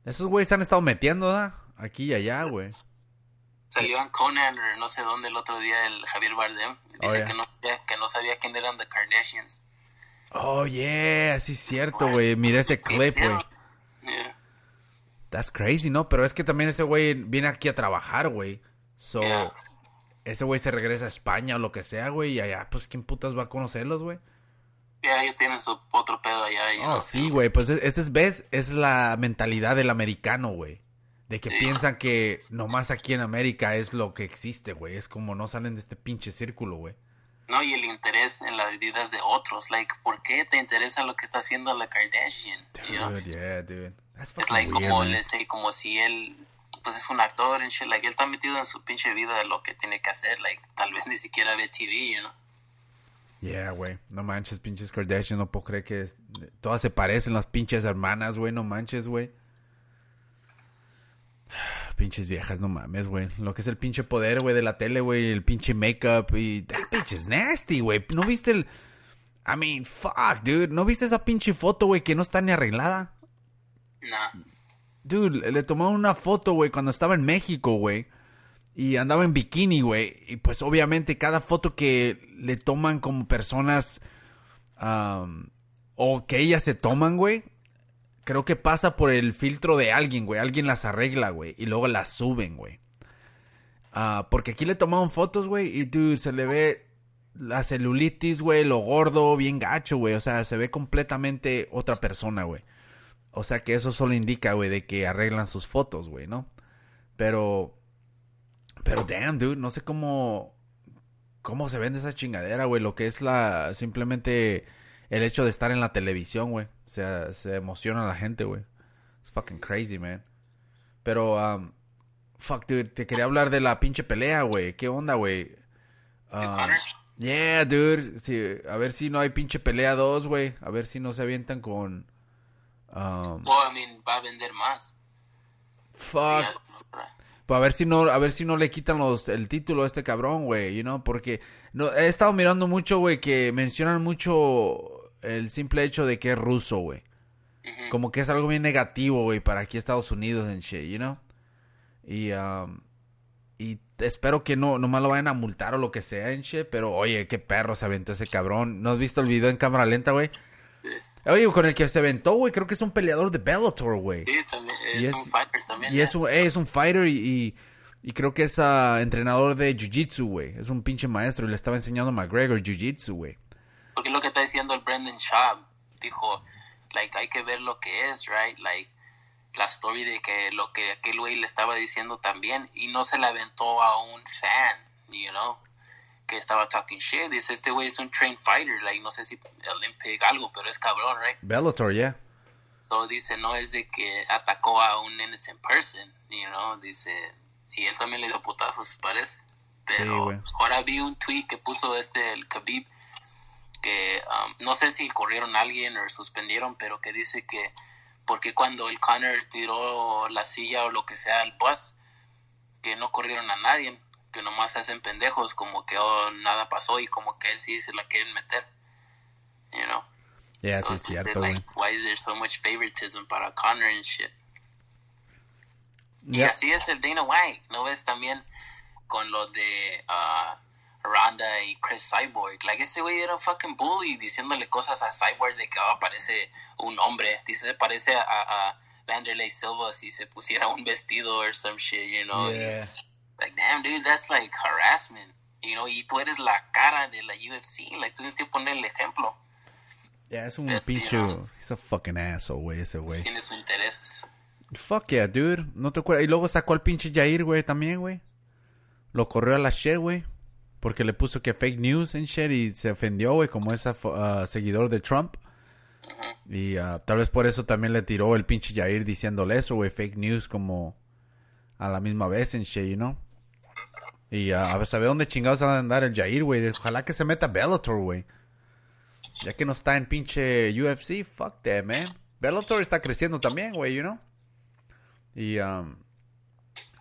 Esos güeyes se han estado metiendo, ¿no? Aquí y allá, güey. Salió en Conan o no sé dónde el otro día el Javier Bardem. Dice Oh, yeah. que, no, sabía- que no sabía quién eran The Kardashians. Oh, yeah, sí, cierto, güey. Miré ese clip, güey. Yeah. That's crazy, ¿no? Pero es que también ese güey viene aquí a trabajar, güey. So, Yeah. ese güey se regresa a España o lo que sea, güey. Y allá, pues, ¿quién putas va a conocerlos, güey? Ya, ya tienen su otro pedo allá. Oh, know. sí, güey. Pues es- esa es, ¿ves? Es la mentalidad del americano, güey. De que Sí. piensan que nomás aquí en América es lo que existe, güey. Es como no salen de este pinche círculo, güey. No, y el interés en las vidas de otros. Like, ¿por qué te interesa lo que está haciendo la Kardashian? You know? Dude, yeah, dude. That's Es like weird, como, say, como si él, pues es un actor and shit. Like, él está metido en su pinche vida de lo que tiene que hacer. Like, tal vez ni siquiera ve TV, you know? Yeah, güey. No manches, pinches Kardashian. No puedo creer que es- todas se parecen las pinches hermanas, güey. No manches, güey. Pinches viejas, no mames, güey. Lo que es el pinche poder, güey, de la tele, güey. El pinche makeup y... That bitch is nasty, güey. ¿No viste el...? I mean, fuck, dude. ¿No viste esa pinche foto, güey, que no está ni arreglada? Nah. Dude, le tomaron una foto, güey, cuando estaba en México, güey. Y andaba en bikini, güey. Y pues obviamente cada foto que le toman como personas... o que ellas se toman, güey. Creo que pasa por el filtro de alguien, güey. Alguien las arregla, güey. Y luego las suben, güey. Ah, porque aquí le tomaron fotos, güey. Y, dude, se le ve la celulitis, güey. Lo gordo, bien gacho, güey. O sea, se ve completamente otra persona, güey. O sea que eso solo indica, güey, de que arreglan sus fotos, güey, ¿no? Pero... Pero damn, dude, no sé cómo... Cómo se vende esa chingadera, güey. Lo que es la... Simplemente el hecho de estar en la televisión, güey. O sea, se emociona a la gente, güey. It's fucking crazy, man. Pero, um... Fuck, dude, te quería hablar de la pinche pelea, güey. ¿Qué onda, güey? ¿De Um? Yeah, dude. Sí, a ver si no hay pinche pelea 2, güey. A ver si no se avientan con... Um, Well, I mean, va a vender más. fuck. Pues a ver si no, a ver si no le quitan los, el título a este cabrón, güey, you know, porque no, he estado mirando mucho, güey, que mencionan mucho el simple hecho de que es ruso, güey. Como que es algo bien negativo, güey, para aquí Estados Unidos en shit, you know. Y, um, y espero que no, nomás lo vayan a multar o lo que sea en shit, pero oye, qué perro se aventó ese cabrón. ¿No has visto el video en cámara lenta, güey? Oye, con el que se aventó, güey, creo que es un peleador de Bellator, güey. Sí, también, es, Y es- un fighter también. Y es un, eh, es un fighter y, y, y creo que es ah, entrenador de jiu-jitsu, güey. Es un pinche maestro y le estaba enseñando a McGregor jiu-jitsu, güey. Porque lo que está diciendo el Brendan Schaub. Dijo, like, hay que ver lo que es, right? Like, la story de que lo que aquel güey le estaba diciendo también. Y no se le aventó a un fan, you know? Que estaba talking shit. Dice, este güey es un trained fighter. Like, no sé si Olympic algo, pero es cabrón, right? Bellator, yeah. So dice, no es de que atacó a un innocent person, you know, dice, y él también le dio putazos, parece. Pero güey. ahora vi un tweet que puso este, el Khabib, que um, no sé si corrieron a alguien o suspendieron, pero que dice que, porque cuando el Connor tiró la silla o lo que sea al bus, que no corrieron a nadie, que nomás se hacen pendejos, como que oh, nada pasó y como que él sí se la quieren meter, you know. Yeah, So sí es cierto, like, why is there so much favoritism para Connor and shit? Y Yeah. así es el Dana White, ¿no ves? También con lo de ah, Ronda y Chris Cyborg. Like, ese güey era un fucking bully diciéndole cosas a Cyborg de que oh, parece un hombre. Dice, se parece a, a Vanderlei Silva si se pusiera un vestido or some shit, you know. Yeah. Like, damn, dude, that's like harassment. You know, y tú eres la cara de la UFC. Like, tienes que poner el ejemplo. Yeah, es un Pero, pinche... you know. He's a fucking asshole, güey, ese güey. Tiene su interés. Fuck yeah, dude. No te acuerdas. Y luego sacó al pinche Jair, güey, también, güey. Lo corrió a la shit, güey. Porque le puso que fake news en shit y se ofendió, güey, como ese uh, seguidor de Trump. Y uh, tal vez por eso también le tiró el pinche Jair diciéndole eso, güey, fake news como a la misma vez en shit, you know. Y uh, a saber dónde chingados va a andar el Jair, güey. Ojalá que se meta Bellator, güey. Ya que no está en pinche UFC, fuck that, man. Bellator está creciendo también, güey, you know. Y um,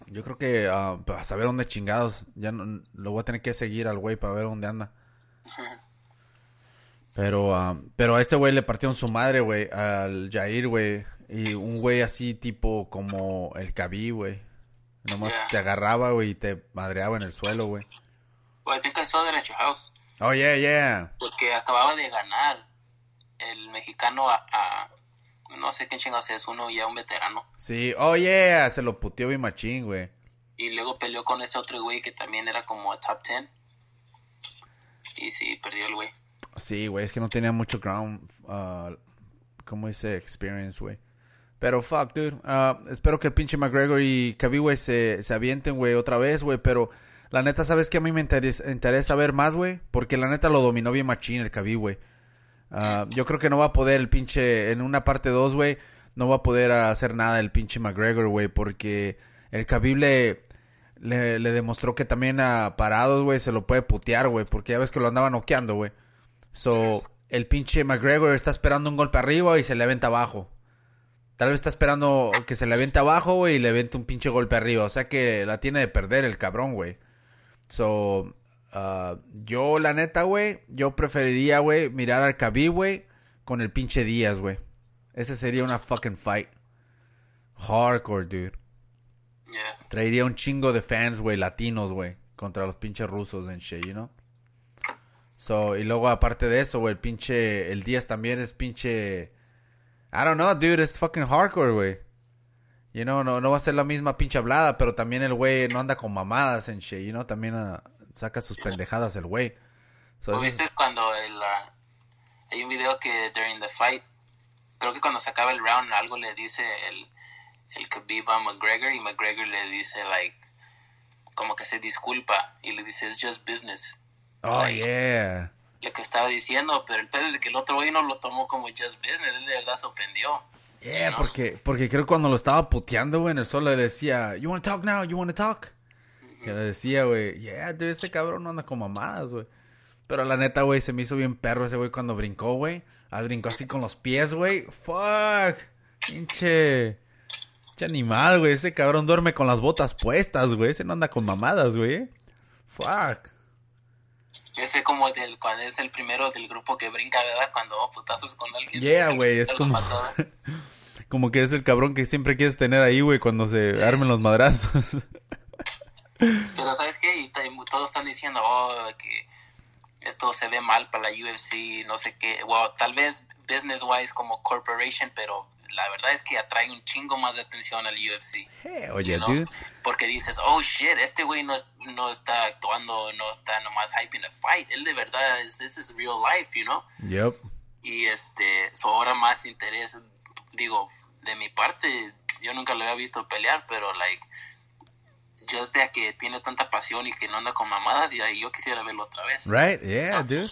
yo creo que uh, a saber dónde chingados. Ya no, lo voy a tener que seguir al güey para ver dónde anda. Pero, um, pero a este güey le partieron su madre, güey, al Jair, güey. Y un güey así tipo como el Khabib, güey. Nomás Yeah. te agarraba, güey, y te madreaba en el suelo, güey. I think I saw that at your house. Oh, yeah, yeah. Porque acababa de ganar el mexicano a, a- no sé qué chingados es, uno ya un veterano. Sí, oh, yeah. Se lo puteó bien machín, güey. Y luego peleó con ese otro güey que también era como a top 10. Y sí, perdió el güey. Sí, güey, es que no tenía mucho ground, uh, ¿cómo dice? Experience, güey. Pero fuck, dude. Uh, espero que el pinche McGregor y Khabib, güey, se, se avienten, güey, otra vez, güey. Pero la neta, ¿sabes qué? A mí me interesa, interesa ver más, güey. Porque la neta lo dominó bien machín el Khabib, güey. Uh, yo creo que no va a poder el pinche, en una parte 2, güey, no va a poder hacer nada el pinche McGregor, güey. Porque el Khabib le, le, le demostró que también a parados, güey, se lo puede putear, güey. Porque ya ves que lo andaba noqueando, güey. So, el pinche McGregor está esperando un golpe arriba y se le aventa abajo. Tal vez está esperando que se le avente abajo, güey, y le avente un pinche golpe arriba. O sea que la tiene de perder el cabrón, güey. So, uh, yo, la neta, güey, yo preferiría, güey, mirar al Khabib, güey, con el pinche Díaz, güey. Ese sería una fucking fight. Hardcore, dude. Yeah. Traería un chingo de fans, güey, latinos, güey, contra los pinches rusos en shit, you know? So, y luego aparte de eso, güey, el pinche, el Díaz también es pinche, I don't know, dude, es fucking hardcore, güey. You know, no, no va a ser la misma pinche hablada, pero también el güey no anda con mamadas en shit, you know, también ah, saca sus pendejadas el güey. So, ¿Tú eso es- viste cuando el, ah, hay un video que during the fight, creo que cuando se acaba el round algo le dice el, el Khabib a McGregor y McGregor le dice like como que se disculpa y le dice it's just business oh, like- yeah. Lo que estaba diciendo pero el pedo es que el otro güey no lo tomó como just business él de verdad se ofendió Yeah, ¿no? porque, porque creo que cuando lo estaba puteando, güey, en el suelo le decía, you wanna talk now, you wanna talk. Que le decía, güey, yeah, dude, ese cabrón no anda con mamadas, güey. Pero la neta, güey, se me hizo bien perro ese güey cuando brincó, güey. Ah, brincó así con los pies, güey. Fuck. Pinche. Pinche animal, güey. Ese cabrón duerme con las botas puestas, güey. Ese no anda con mamadas, güey. Fuck. Ese como del cuando es el primero del grupo que brinca verdad cuando oh, putazos con alguien Yeah, güey, es como... como que es el cabrón que siempre quieres tener ahí, güey, cuando se armen los madrazos. Pero ¿sabes qué? Y todos están diciendo, oh, que esto se ve mal para la UFC, no sé qué. Well, tal vez business-wise como corporation, pero la verdad es que atrae un chingo más de atención al UFC. Eh, oye, know? dude. Porque dices, oh, shit, este güey no, es- no está actuando, no está nomás hyping a fight. Él de verdad, es, this is real life, you know? Yep. Y este, so ahora más interés, digo, de mi parte, yo nunca lo había visto pelear, pero like, just de que tiene tanta pasión y que no anda con mamadas, y yo quisiera verlo otra vez. Right? Yeah, dude.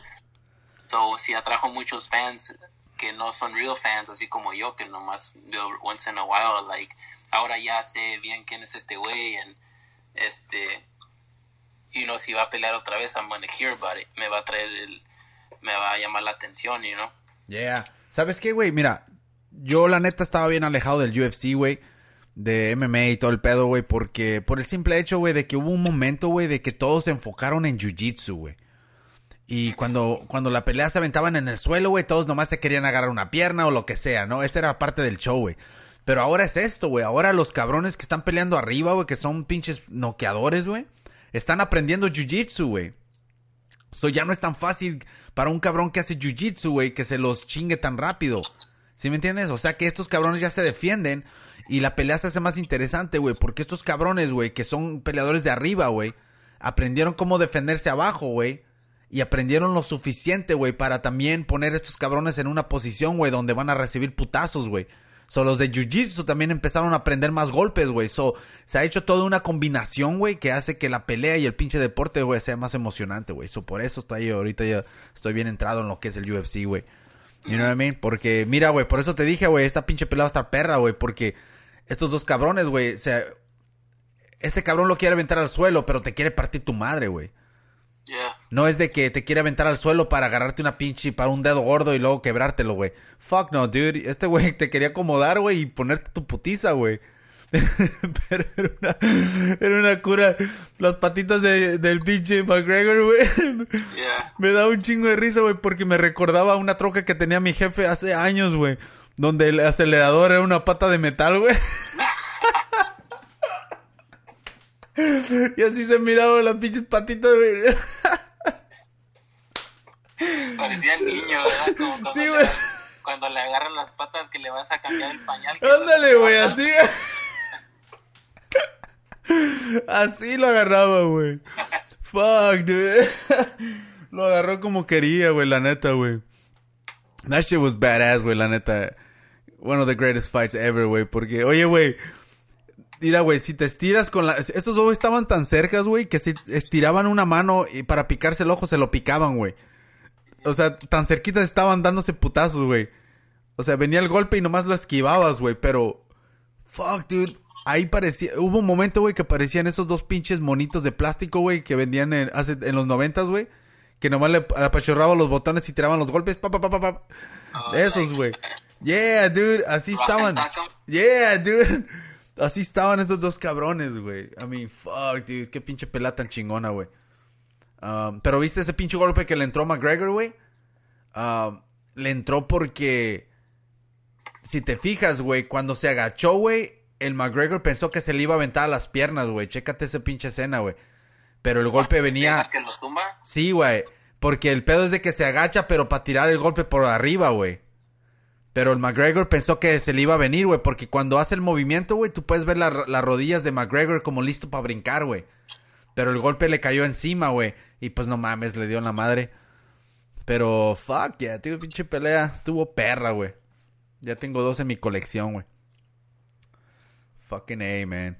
So, sí atrajo muchos fans que no son real fans, así como yo, que nomás veo once in a while, like, ahora ya sé bien quién es este güey, and este, you know, si va a pelear otra vez, I'm gonna hear about it, me va a traer el, me va a llamar la atención, you know. Yeah. ¿Sabes qué, güey? Mira, yo la neta estaba bien alejado del UFC, güey. De MMA y todo el pedo, güey. Porque por el simple hecho, güey, de que hubo un momento, güey, de que todos se enfocaron en Jiu-Jitsu, güey. Y cuando, cuando la pelea se aventaban en el suelo, güey, todos nomás se querían agarrar una pierna o lo que sea, ¿no? Esa era parte del show, güey. Pero ahora es esto, güey. Ahora los cabrones que están peleando arriba, güey, que son pinches noqueadores, güey, están aprendiendo Jiu-Jitsu, güey. So ya no es tan fácil para un cabrón que hace jiu-jitsu, güey, que se los chingue tan rápido. ¿Sí me entiendes? O sea que estos cabrones ya se defienden y la pelea se hace más interesante, güey, porque estos cabrones, güey, que son peleadores de arriba, güey, aprendieron cómo defenderse abajo, güey. Y aprendieron lo suficiente, güey, para también poner estos cabrones en una posición, güey, donde van a recibir putazos, güey. So, los de Jiu-Jitsu también empezaron a aprender más golpes, güey. So, se ha hecho toda una combinación, güey, que hace que la pelea y el pinche deporte, güey, sea más emocionante, güey. So, por eso estoy ahorita ya estoy bien entrado en lo que es el UFC, güey. You know what I mean? Porque, mira, güey, por eso te dije, güey, esta pinche pelea va a estar perra, güey, porque estos dos cabrones, güey, o sea, este cabrón lo quiere aventar al suelo, pero te quiere partir tu madre, güey. No es de que te quiere aventar al suelo para agarrarte una pinche para un dedo gordo y luego quebrártelo, güey. Fuck no, dude. Este güey te quería acomodar, güey, y ponerte tu putiza, güey. Pero era una, era una cura. Las patitas de, del pinche McGregor, güey. Me da un chingo de risa, güey, porque me recordaba una troca que tenía mi jefe hace años, güey. Donde el acelerador era una pata de metal, güey. y así se miraba las pinches patitas, güey. Parecía el niño, ¿verdad? Como cuando, Sí, le, güey. cuando le agarran las patas que le vas a cambiar el pañal. Ándale, güey, así. Así lo agarraba, güey. Fuck, dude. Lo agarró como quería, güey, la neta, güey. That shit was badass, güey, la neta. One of the greatest fights ever, güey. Porque, oye, güey. Mira, güey, si te estiras con la... Estos dos estaban tan cercas, güey, que si estiraban una mano y para picarse el ojo se lo picaban, güey. O sea, tan cerquitas estaban dándose putazos, güey. O sea, venía el golpe y nomás lo esquivabas, güey, pero... Fuck, dude. Ahí parecía... Hubo un momento, güey, que parecían esos dos pinches monitos de plástico, güey, que vendían en, hace, en los noventas, güey. Que nomás le apachurraban los botones y tiraban los golpes. Pa, pa, pa, pa, pa. Oh, Esos, güey. Yeah, dude. Así estaban. Yeah, dude. Así estaban esos dos cabrones, güey. I mean, fuck, dude. Qué pinche pelea tan chingona, güey. Um, pero viste ese pinche golpe que le entró a McGregor, güey. Um, le entró porque. Si te fijas, güey, cuando se agachó, güey, el McGregor pensó que se le iba a aventar a las piernas, güey. Chécate esa pinche escena, güey. Pero el golpe venía. ¿Dejas que los tumba? Sí, güey. Porque el pedo es de que se agacha, pero para tirar el golpe por arriba, güey. Pero el McGregor pensó que se le iba a venir, güey. Porque cuando hace el movimiento, güey, tú puedes ver la- las rodillas de McGregor como listo para brincar, güey. Pero el golpe le cayó encima, güey. Y pues no mames, le dio en la madre. Pero fuck, yeah, tío, pinche pelea. Estuvo perra, güey. Ya tengo dos en mi colección, güey. Fucking A, man.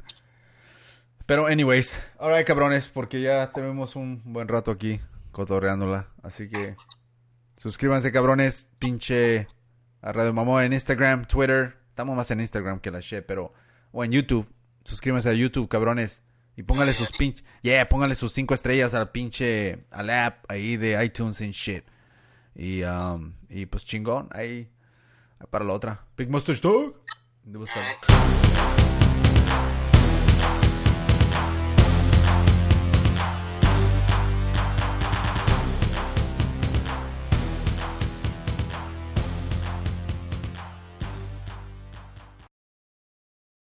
Pero, anyways, alright, cabrones, porque ya tenemos un buen rato aquí cotorreándola. Así que suscríbanse, cabrones. Pinche a Radio Mamón en Instagram, Twitter. Estamos más en Instagram que la shit, pero. O en YouTube. Suscríbanse a YouTube, cabrones. Y póngale sus pinche. Yeah, póngale sus cinco estrellas al pinche. Al app ahí de iTunes and shit. Y, um, y pues chingón, ahí. Para la otra. Big Mustache Dog.